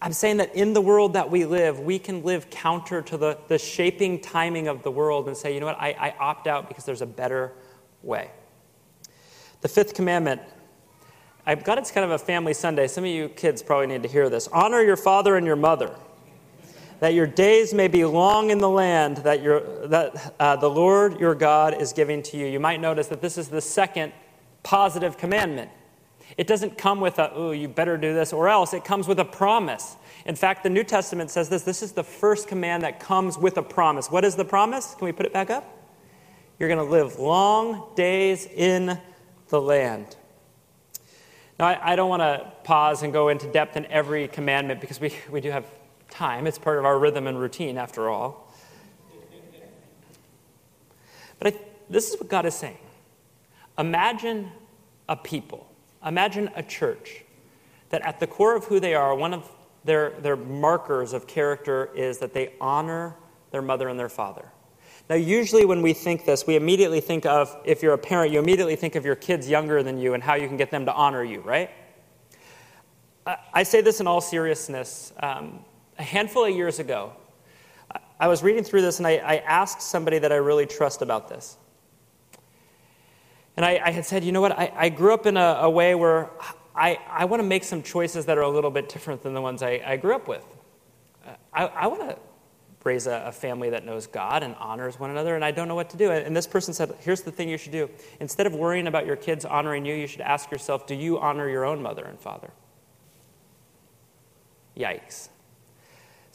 I'm saying that in the world that we live, we can live counter to the, the shaping timing of the world and say, you know what, I, I opt out because there's a better way. The fifth commandment I've got it's kind of a family Sunday. Some of you kids probably need to hear this. Honor your father and your mother that your days may be long in the land that, that uh, the Lord your God is giving to you. You might notice that this is the second positive commandment. It doesn't come with a, oh, you better do this or else. It comes with a promise. In fact, the New Testament says this this is the first command that comes with a promise. What is the promise? Can we put it back up? You're going to live long days in the land. Now, I, I don't want to pause and go into depth in every commandment because we, we do have time. It's part of our rhythm and routine, after all. But I, this is what God is saying. Imagine a people, imagine a church that at the core of who they are, one of their, their markers of character is that they honor their mother and their father. Now, usually when we think this, we immediately think of, if you're a parent, you immediately think of your kids younger than you and how you can get them to honor you, right? I- say this in all seriousness. Um, a handful of years ago, I- was reading through this and I, I asked somebody that I really trust about this. And I, I had said, you know what, I, I grew up in a, a way where I, I want to make some choices that are a little bit different than the ones I, I grew up with. I, I want to raise a, a family that knows God and honors one another, and I don't know what to do. And this person said, here's the thing you should do. Instead of worrying about your kids honoring you, you should ask yourself, do you honor your own mother and father? Yikes.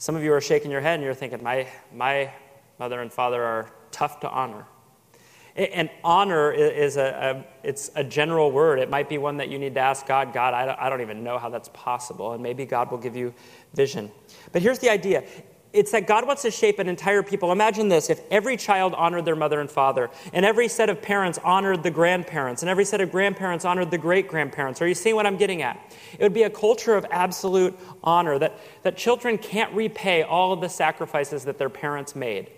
Some of you are shaking your head and you're thinking, my, my mother and father are tough to honor. And honor is a, a, it's a general word. It might be one that you need to ask God, God, I don't, I don't even know how that's possible. And maybe God will give you vision. But here's the idea it's that God wants to shape an entire people. Imagine this if every child honored their mother and father, and every set of parents honored the grandparents, and every set of grandparents honored the great grandparents. Are you seeing what I'm getting at? It would be a culture of absolute honor that, that children can't repay all of the sacrifices that their parents made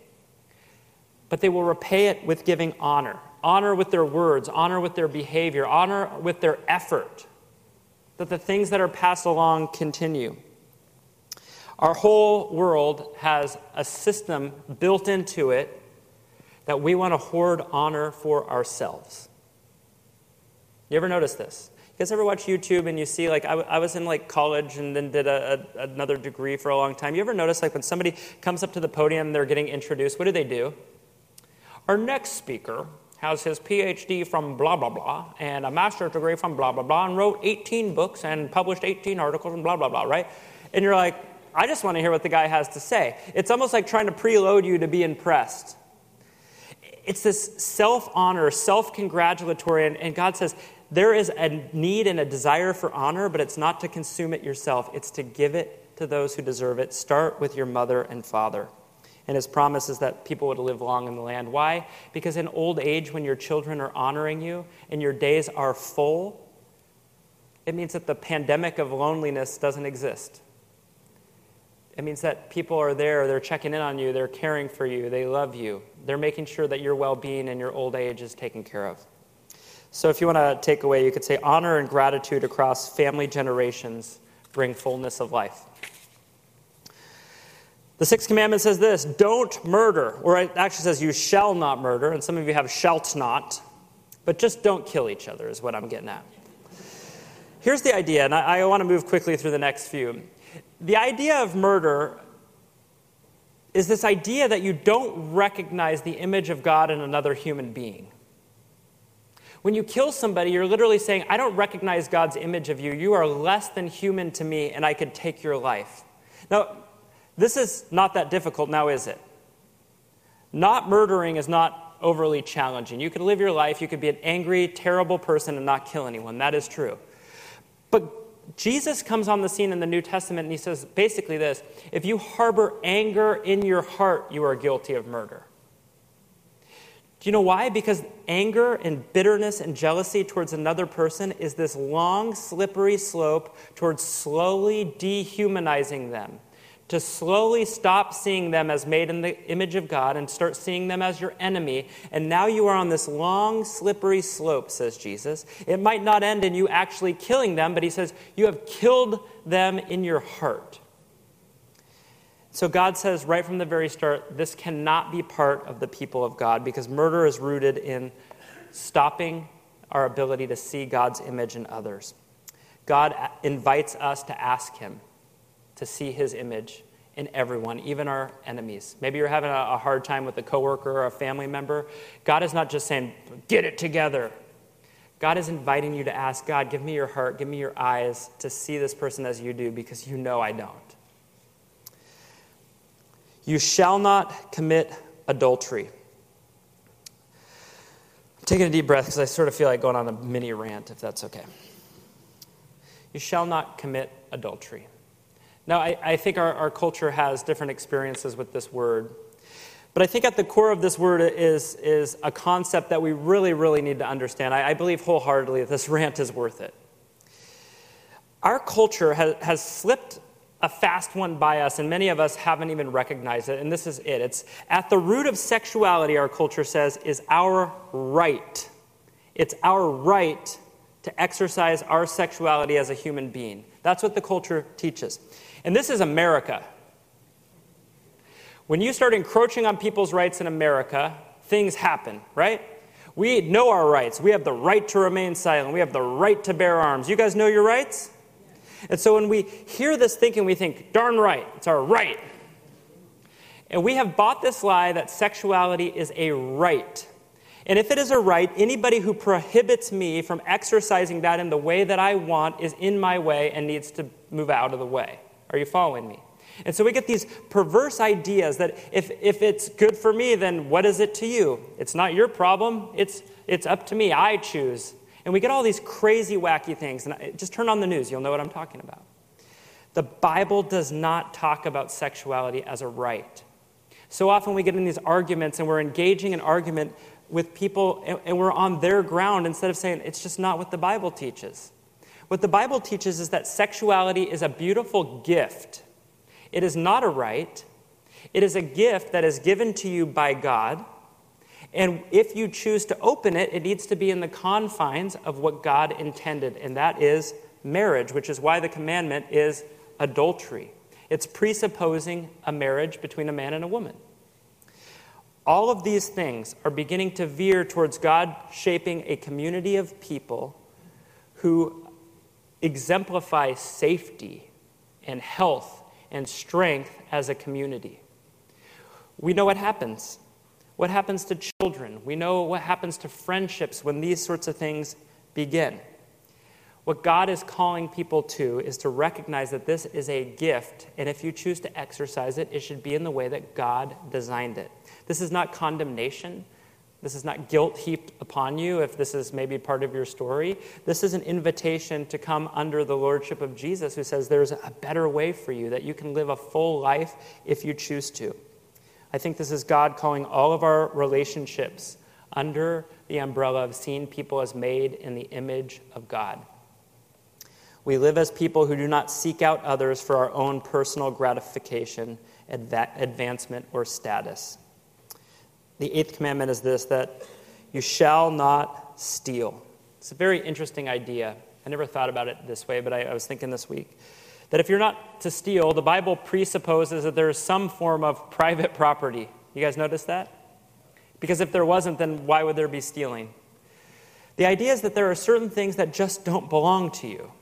but they will repay it with giving honor honor with their words, honor with their behavior, honor with their effort, that the things that are passed along continue. Our whole world has a system built into it that we want to hoard honor for ourselves. You ever notice this? You guys ever watch YouTube and you see, like, I, w- I was in like college and then did a, a, another degree for a long time. You ever notice, like, when somebody comes up to the podium they're getting introduced, what do they do? Our next speaker has his PhD from blah, blah, blah, and a master's degree from blah, blah, blah, and wrote 18 books and published 18 articles and blah, blah, blah, right? And you're like, I just want to hear what the guy has to say. It's almost like trying to preload you to be impressed. It's this self honor, self congratulatory, and, and God says, there is a need and a desire for honor, but it's not to consume it yourself, it's to give it to those who deserve it. Start with your mother and father. And his promise is that people would live long in the land. Why? Because in old age, when your children are honoring you and your days are full, it means that the pandemic of loneliness doesn't exist. It means that people are there, they're checking in on you, they're caring for you, they love you, they're making sure that your well being and your old age is taken care of. So, if you want to take away, you could say honor and gratitude across family generations bring fullness of life. The sixth commandment says this don't murder, or it actually says you shall not murder, and some of you have shalt not, but just don't kill each other, is what I'm getting at. Here's the idea, and I, I want to move quickly through the next few. The idea of murder is this idea that you don't recognize the image of God in another human being. When you kill somebody, you're literally saying, I don't recognize God's image of you. You are less than human to me, and I could take your life. Now, this is not that difficult now, is it? Not murdering is not overly challenging. You could live your life, you could be an angry, terrible person and not kill anyone. That is true. But Jesus comes on the scene in the New Testament and he says basically this if you harbor anger in your heart, you are guilty of murder. Do you know why? Because anger and bitterness and jealousy towards another person is this long, slippery slope towards slowly dehumanizing them to slowly stop seeing them as made in the image of God and start seeing them as your enemy. And now you are on this long, slippery slope, says Jesus. It might not end in you actually killing them, but he says, You have killed them in your heart. So God says right from the very start, this cannot be part of the people of God because murder is rooted in stopping our ability to see God's image in others. God invites us to ask Him to see his image in everyone, even our enemies. Maybe you're having a, hard time with a coworker or a family member. God is not just saying, get it together. God is inviting you to ask, God, give me your heart, give me your eyes to see this person as you do, because you know I don't. You shall not commit adultery. I'm taking a deep breath because I sort of feel like going on a mini rant, if that's okay. You shall not commit adultery. Now, I, I think our, our culture has different experiences with this word. But I think at the core of this word is, is a concept that we really, really need to understand. I, I believe wholeheartedly that this [LAUGHS] rant is worth it. Our culture has, has slipped a fast one by us, and many of us haven't even recognized it. And this is it it's at the root of sexuality, our culture says, is our right. It's our right to exercise our sexuality as a human being. That's what the culture teaches. And this is America. When you start encroaching on people's rights in America, things happen, right? We know our rights. We have the right to remain silent. We have the right to bear arms. You guys know your rights? And so when we hear this thinking, we think, darn right, it's our right. And we have bought this lie that sexuality is a right. And if it is a right, anybody who prohibits me from exercising that in the way that I want is in my way and needs to move out of the way. Are you following me? And so we get these perverse ideas that if, if it's good for me, then what is it to you? It's not your problem, it's, it's up to me. I choose. And we get all these crazy, wacky things. And just turn on the news, you'll know what I'm talking about. The Bible does not talk about sexuality as a right. So often we get in these arguments and we're engaging an argument with people and, and we're on their ground instead of saying it's just not what the Bible teaches. What the Bible teaches is that sexuality is a beautiful gift. It is not a right, it is a gift that is given to you by God. And if you choose to open it, it needs to be in the confines of what God intended, and that is marriage, which is why the commandment is adultery. It's presupposing a marriage between a man and a woman. All of these things are beginning to veer towards God shaping a community of people who exemplify safety and health and strength as a community. We know what happens. What happens to children? We know what happens to friendships when these sorts of things begin. What God is calling people to is to recognize that this is a gift, and if you choose to exercise it, it should be in the way that God designed it. This is not condemnation. This is not guilt heaped upon you if this is maybe part of your story. This is an invitation to come under the lordship of Jesus, who says there's a better way for you, that you can live a full life if you choose to. I think this is God calling all of our relationships under the umbrella of seeing people as made in the image of God. We live as people who do not seek out others for our own personal gratification, advancement, or status. The eighth commandment is this that you shall not steal. It's a very interesting idea. I never thought about it this way, but I, I was thinking this week that if you're not to steal, the Bible presupposes that there is some form of private property. You guys notice that? Because if there wasn't, then why would there be stealing? The idea is that there are certain things that just don't belong to you.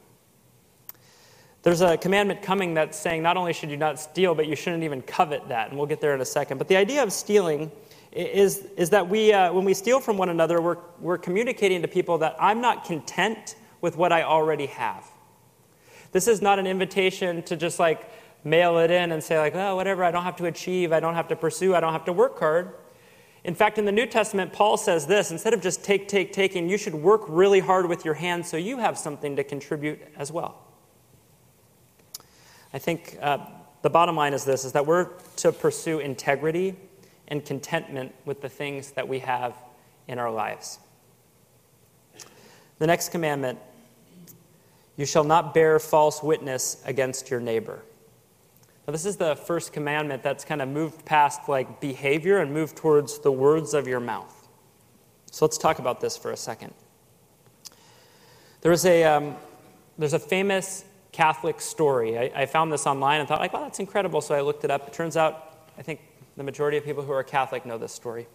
There's a commandment coming that's saying not only should you not steal, but you shouldn't even covet that. And we'll get there in a second. But the idea of stealing is, is that we, uh, when we steal from one another, we're, we're communicating to people that I'm not content with what I already have. This is not an invitation to just like mail it in and say, like, oh, whatever, I don't have to achieve, I don't have to pursue, I don't have to work hard. In fact, in the New Testament, Paul says this instead of just take, take, taking, you should work really hard with your hands so you have something to contribute as well. I think uh, the bottom line is this is that we're to pursue integrity and contentment with the things that we have in our lives. The next commandment you shall not bear false witness against your neighbor. Now, this is the first commandment that's kind of moved past like behavior and moved towards the words of your mouth. So let's talk about this for a second. There was a, um, there's a famous Catholic story. I, I, found this online and thought, like, wow, that's incredible. So I looked it up. It turns out, I think the majority of people who are Catholic know this story.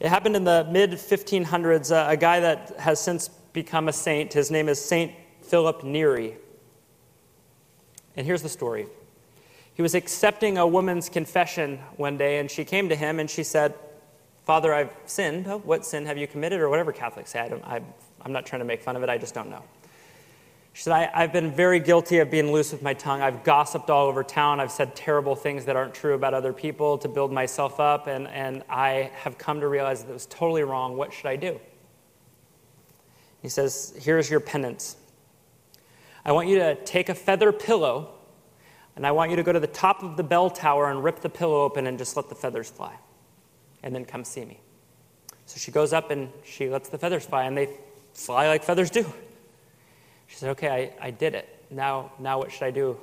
It happened in the mid 1500s. Uh, a guy that has since become a saint, his name is Saint Philip Neri. And here's the story. He was accepting a woman's confession one day, and she came to him and she said, Father, I've sinned. What sin have you committed? Or whatever Catholics say. I am not trying to make fun of it, I just don't know. She said, I, have been very guilty of being loose with my tongue. I've gossiped all over town. I've said terrible things that aren't true about other people to build myself up, and, and I have come to realize that it was totally wrong. What should I do? He says, Here's your penance. I want you to take a feather pillow, and I want you to go to the top of the bell tower and rip the pillow open and just let the feathers fly, and then come see me. So she goes up and she lets the feathers fly, and they fly like feathers do. She said, Okay, I, I did it. Now, now what should I do?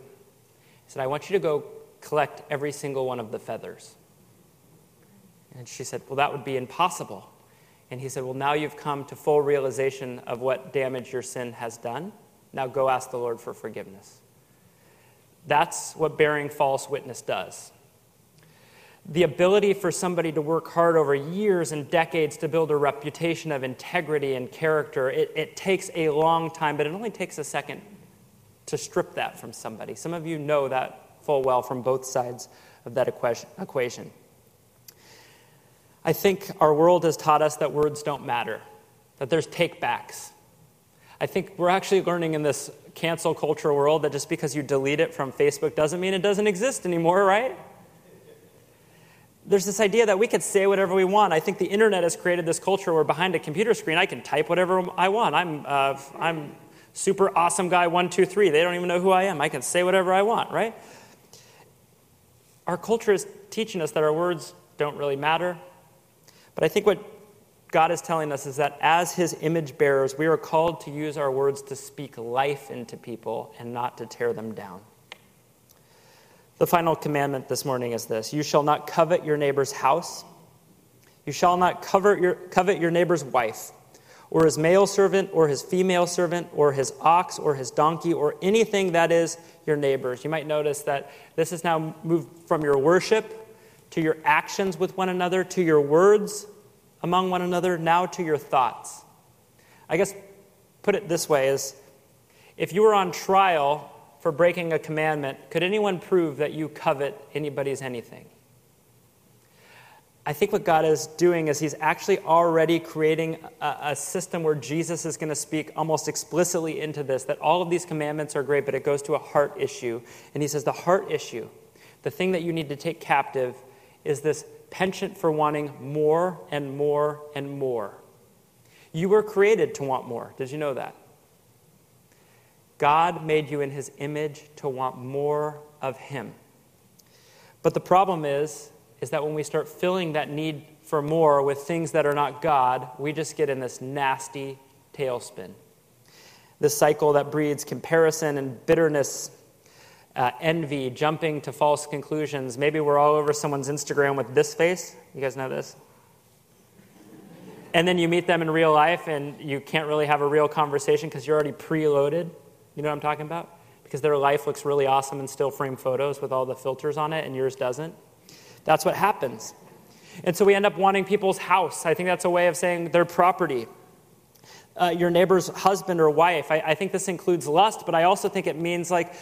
He said, I want you to go collect every single one of the feathers. And she said, Well, that would be impossible. And he said, Well, now you've come to full realization of what damage your sin has done. Now go ask the Lord for forgiveness. That's what bearing false witness does. The ability for somebody to work hard over years and decades to build a reputation of integrity and character, it, it takes a long time, but it only takes a second to strip that from somebody. Some of you know that full well from both sides of that equation. I think our world has taught us that words don't matter, that there's takebacks. I think we're actually learning in this cancel culture world that just because you delete it from Facebook doesn't mean it doesn't exist anymore, right? There's this idea that we could say whatever we want. I think the internet has created this culture where behind a computer screen I can type whatever I want. I'm, uh, I'm super awesome guy one, two, three. They don't even know who I am. I can say whatever I want, right? Our culture is teaching us that our words don't really matter. But I think what God is telling us is that as his image bearers, we are called to use our words to speak life into people and not to tear them down. The final commandment this morning is this You shall not covet your neighbor's house. You shall not covet your, covet your neighbor's wife, or his male servant, or his female servant, or his ox, or his donkey, or anything that is your neighbor's. You might notice that this is now moved from your worship to your actions with one another, to your words among one another, now to your thoughts. I guess put it this way is if you were on trial for breaking a commandment, could anyone prove that you covet anybody's anything? I think what God is doing is He's actually already creating a, a system where Jesus is going to speak almost explicitly into this that all of these commandments are great, but it goes to a heart issue. And He says the heart issue, the thing that you need to take captive, is this penchant for wanting more and more and more. You were created to want more. Did you know that? God made you in his image to want more of him. But the problem is is that when we start filling that need for more with things that are not God, we just get in this nasty tailspin. This cycle that breeds comparison and bitterness uh, envy, jumping to false conclusions. Maybe we're all over someone's Instagram with this face. You guys know this? And then you meet them in real life and you can't really have a real conversation because you're already preloaded. You know what I'm talking about? Because their life looks really awesome in still frame photos with all the filters on it and yours doesn't. That's what happens. And so we end up wanting people's house. I think that's a way of saying their property uh, your neighbor's husband or wife. I, I, think this includes lust, but I also think it means like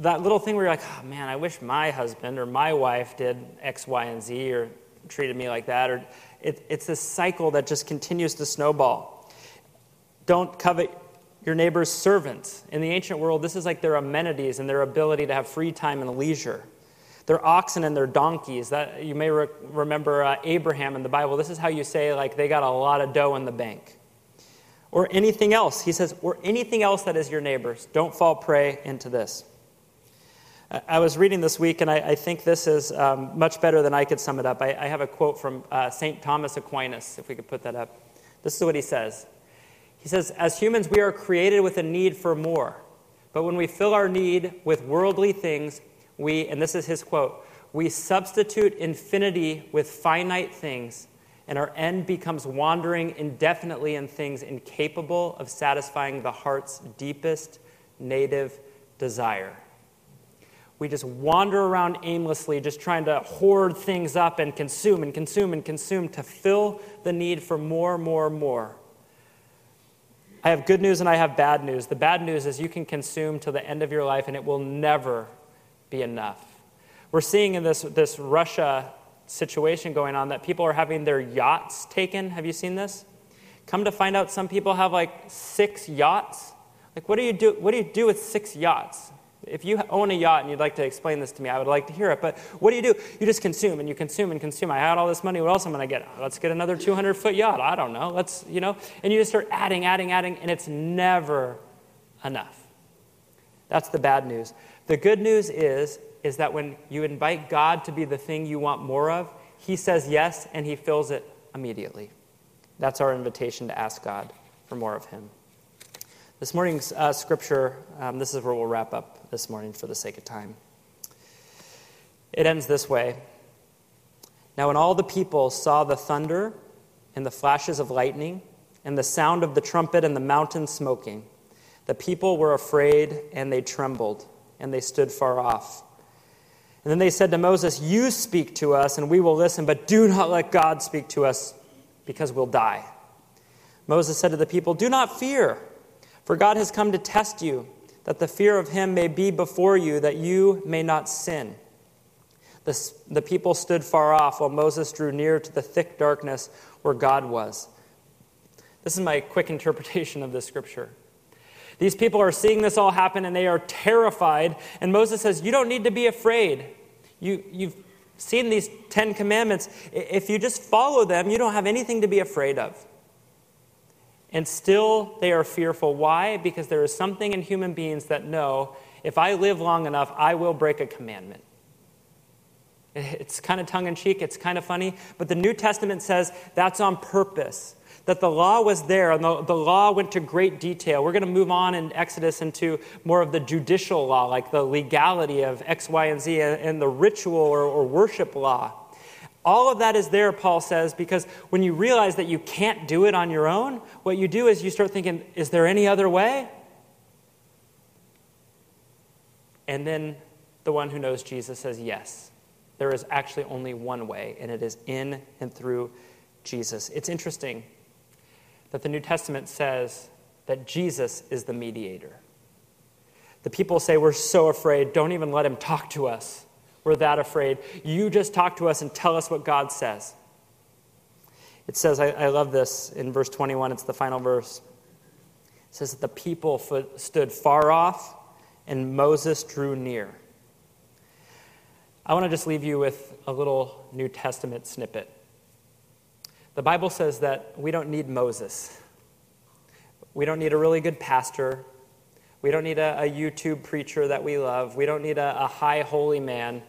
that little thing where you're like, oh man, I wish my husband or my wife did X, Y, and Z or treated me like that. Or it, it's this cycle that just continues to snowball. Don't covet your neighbor's servants. In the ancient world, this is like their amenities and their ability to have free time and leisure. Their oxen and their donkeys. That you may re- remember uh, Abraham in the Bible. This is how you say like they got a lot of dough in the bank or anything else. He says, or anything else that is your neighbor's. Don't fall prey into this. I was reading this week, and I, I think this is um, much better than I could sum it up. I, I have a quote from uh, St. Thomas Aquinas, if we could put that up. This is what he says He says, As humans, we are created with a need for more. But when we fill our need with worldly things, we, and this is his quote, we substitute infinity with finite things and our end becomes wandering indefinitely in things incapable of satisfying the heart's deepest native desire. We just wander around aimlessly, just trying to hoard things up and consume and consume and consume to fill the need for more, more, more. I have good news and I have bad news. The bad news is you can consume till the end of your life and it will never be enough. We're seeing in this, this Russia situation going on that people are having their yachts taken. Have you seen this? Come to find out, some people have like six yachts. Like, what do you do? What do you do with six yachts? If you own a yacht and you'd like to explain this to me, I would like to hear it. But what do you do? You just consume and you consume and consume. I had all this money. What else am I going to get? Let's get another 200 foot yacht. I don't know. Let's, you know, and you just start adding, adding, adding, and it's never enough. That's the bad news. The good news is is that when you invite God to be the thing you want more of, He says yes and He fills it immediately. That's our invitation to ask God for more of Him. This morning's uh, scripture, um, this is where we'll wrap up this morning for the sake of time. It ends this way Now, when all the people saw the thunder and the flashes of lightning and the sound of the trumpet and the mountain smoking, the people were afraid and they trembled and they stood far off. And then they said to Moses, You speak to us and we will listen, but do not let God speak to us because we'll die. Moses said to the people, Do not fear, for God has come to test you, that the fear of him may be before you, that you may not sin. The, the people stood far off while Moses drew near to the thick darkness where God was. This is my quick interpretation of this scripture. These people are seeing this all happen and they are terrified. And Moses says, You don't need to be afraid. You, you've seen these Ten Commandments. If you just follow them, you don't have anything to be afraid of. And still they are fearful. Why? Because there is something in human beings that know if I live long enough, I will break a commandment. It's kind of tongue in cheek, it's kind of funny, but the New Testament says that's on purpose. That the law was there and the, the law went to great detail. We're going to move on in Exodus into more of the judicial law, like the legality of X, Y, and Z, and, and the ritual or, or worship law. All of that is there, Paul says, because when you realize that you can't do it on your own, what you do is you start thinking, is there any other way? And then the one who knows Jesus says, yes. There is actually only one way, and it is in and through Jesus. It's interesting that the New Testament says that Jesus is the mediator. The people say, We're so afraid, don't even let him talk to us. We're that afraid. You just talk to us and tell us what God says. It says, I, I love this in verse 21, it's the final verse. It says that the people stood far off and Moses drew near. I want to just leave you with a little New Testament snippet. The Bible says that we don't need Moses. We don't need a really good pastor. We don't need a, a YouTube preacher that we love. We don't need a, a high holy man.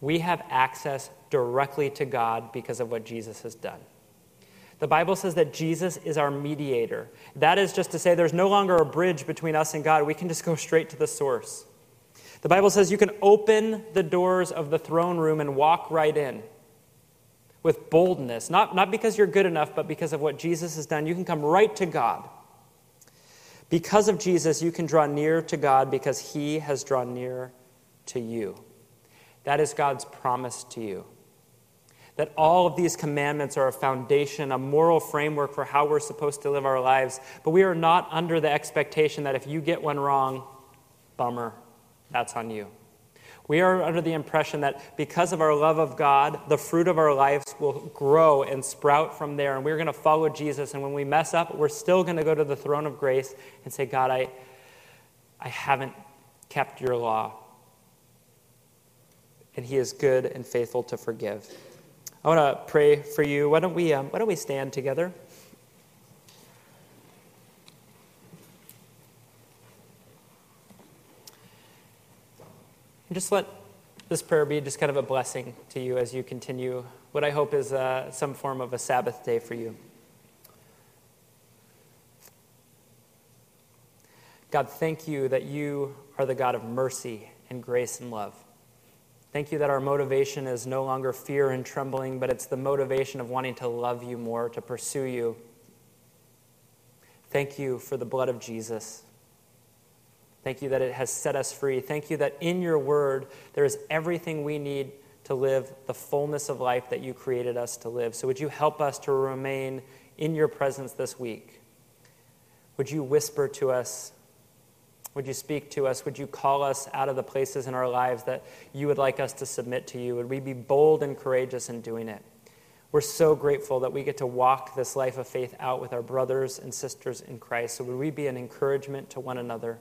We have access directly to God because of what Jesus has done. The Bible says that Jesus is our mediator. That is just to say there's no longer a bridge between us and God. We can just go straight to the source. The Bible says you can open the doors of the throne room and walk right in with boldness, not, not because you're good enough, but because of what Jesus has done. You can come right to God. Because of Jesus, you can draw near to God because he has drawn near to you. That is God's promise to you. That all of these commandments are a foundation, a moral framework for how we're supposed to live our lives. But we are not under the expectation that if you get one wrong, bummer, that's on you. We are under the impression that because of our love of God, the fruit of our lives will grow and sprout from there, and we're going to follow Jesus. And when we mess up, we're still going to go to the throne of grace and say, God, I, I haven't kept your law. And He is good and faithful to forgive. I want to pray for you. Why don't we, um, why don't we stand together? And just let this prayer be just kind of a blessing to you as you continue what I hope is uh, some form of a Sabbath day for you. God, thank you that you are the God of mercy and grace and love. Thank you that our motivation is no longer fear and trembling, but it's the motivation of wanting to love you more, to pursue you. Thank you for the blood of Jesus. Thank you that it has set us free. Thank you that in your word there is everything we need to live the fullness of life that you created us to live. So, would you help us to remain in your presence this week? Would you whisper to us? Would you speak to us? Would you call us out of the places in our lives that you would like us to submit to you? Would we be bold and courageous in doing it? We're so grateful that we get to walk this life of faith out with our brothers and sisters in Christ. So, would we be an encouragement to one another?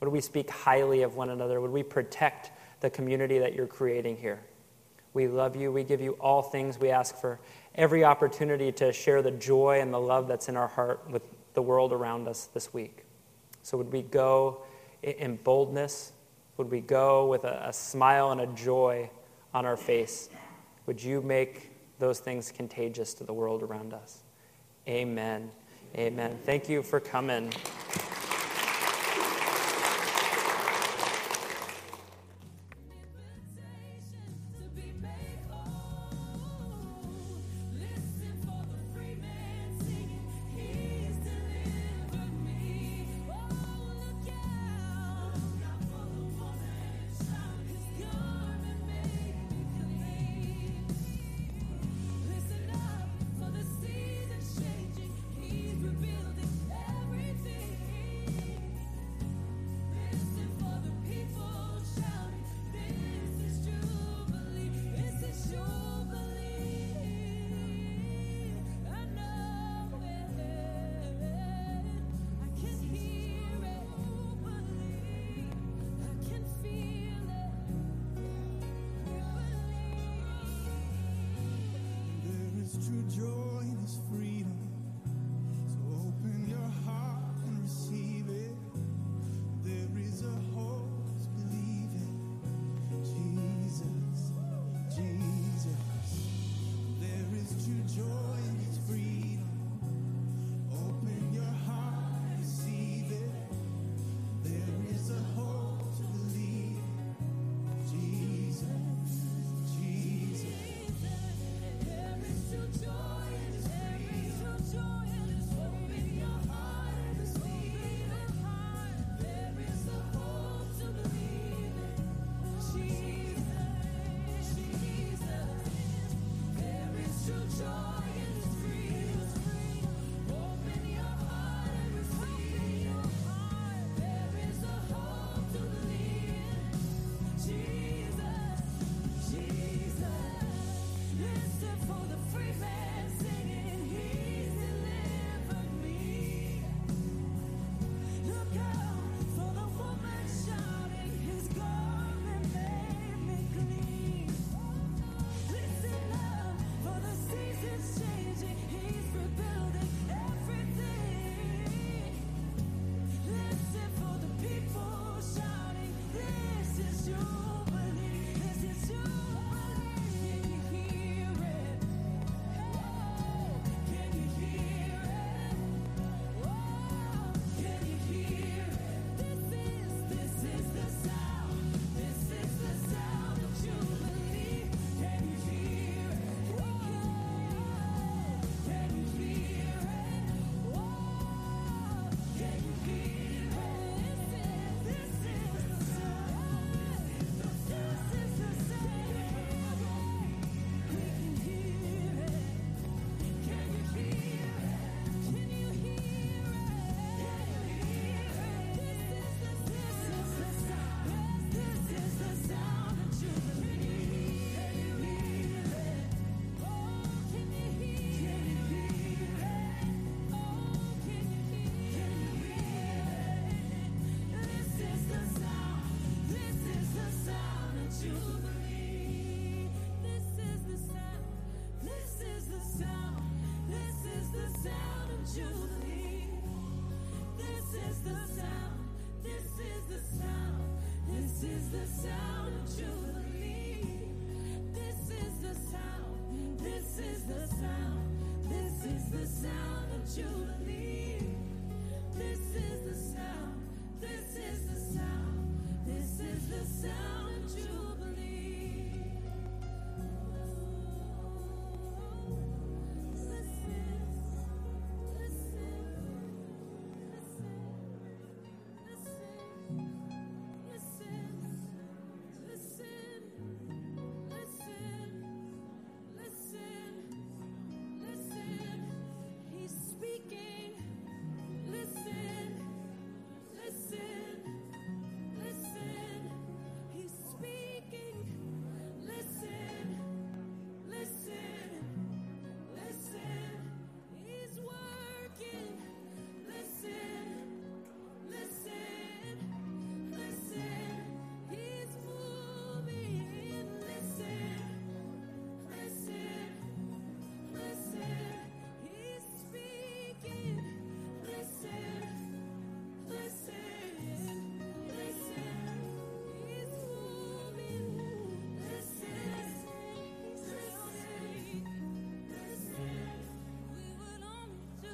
Would we speak highly of one another? Would we protect the community that you're creating here? We love you. We give you all things. We ask for every opportunity to share the joy and the love that's in our heart with the world around us this week. So, would we go in boldness? Would we go with a, a smile and a joy on our face? Would you make those things contagious to the world around us? Amen. Amen. Thank you for coming.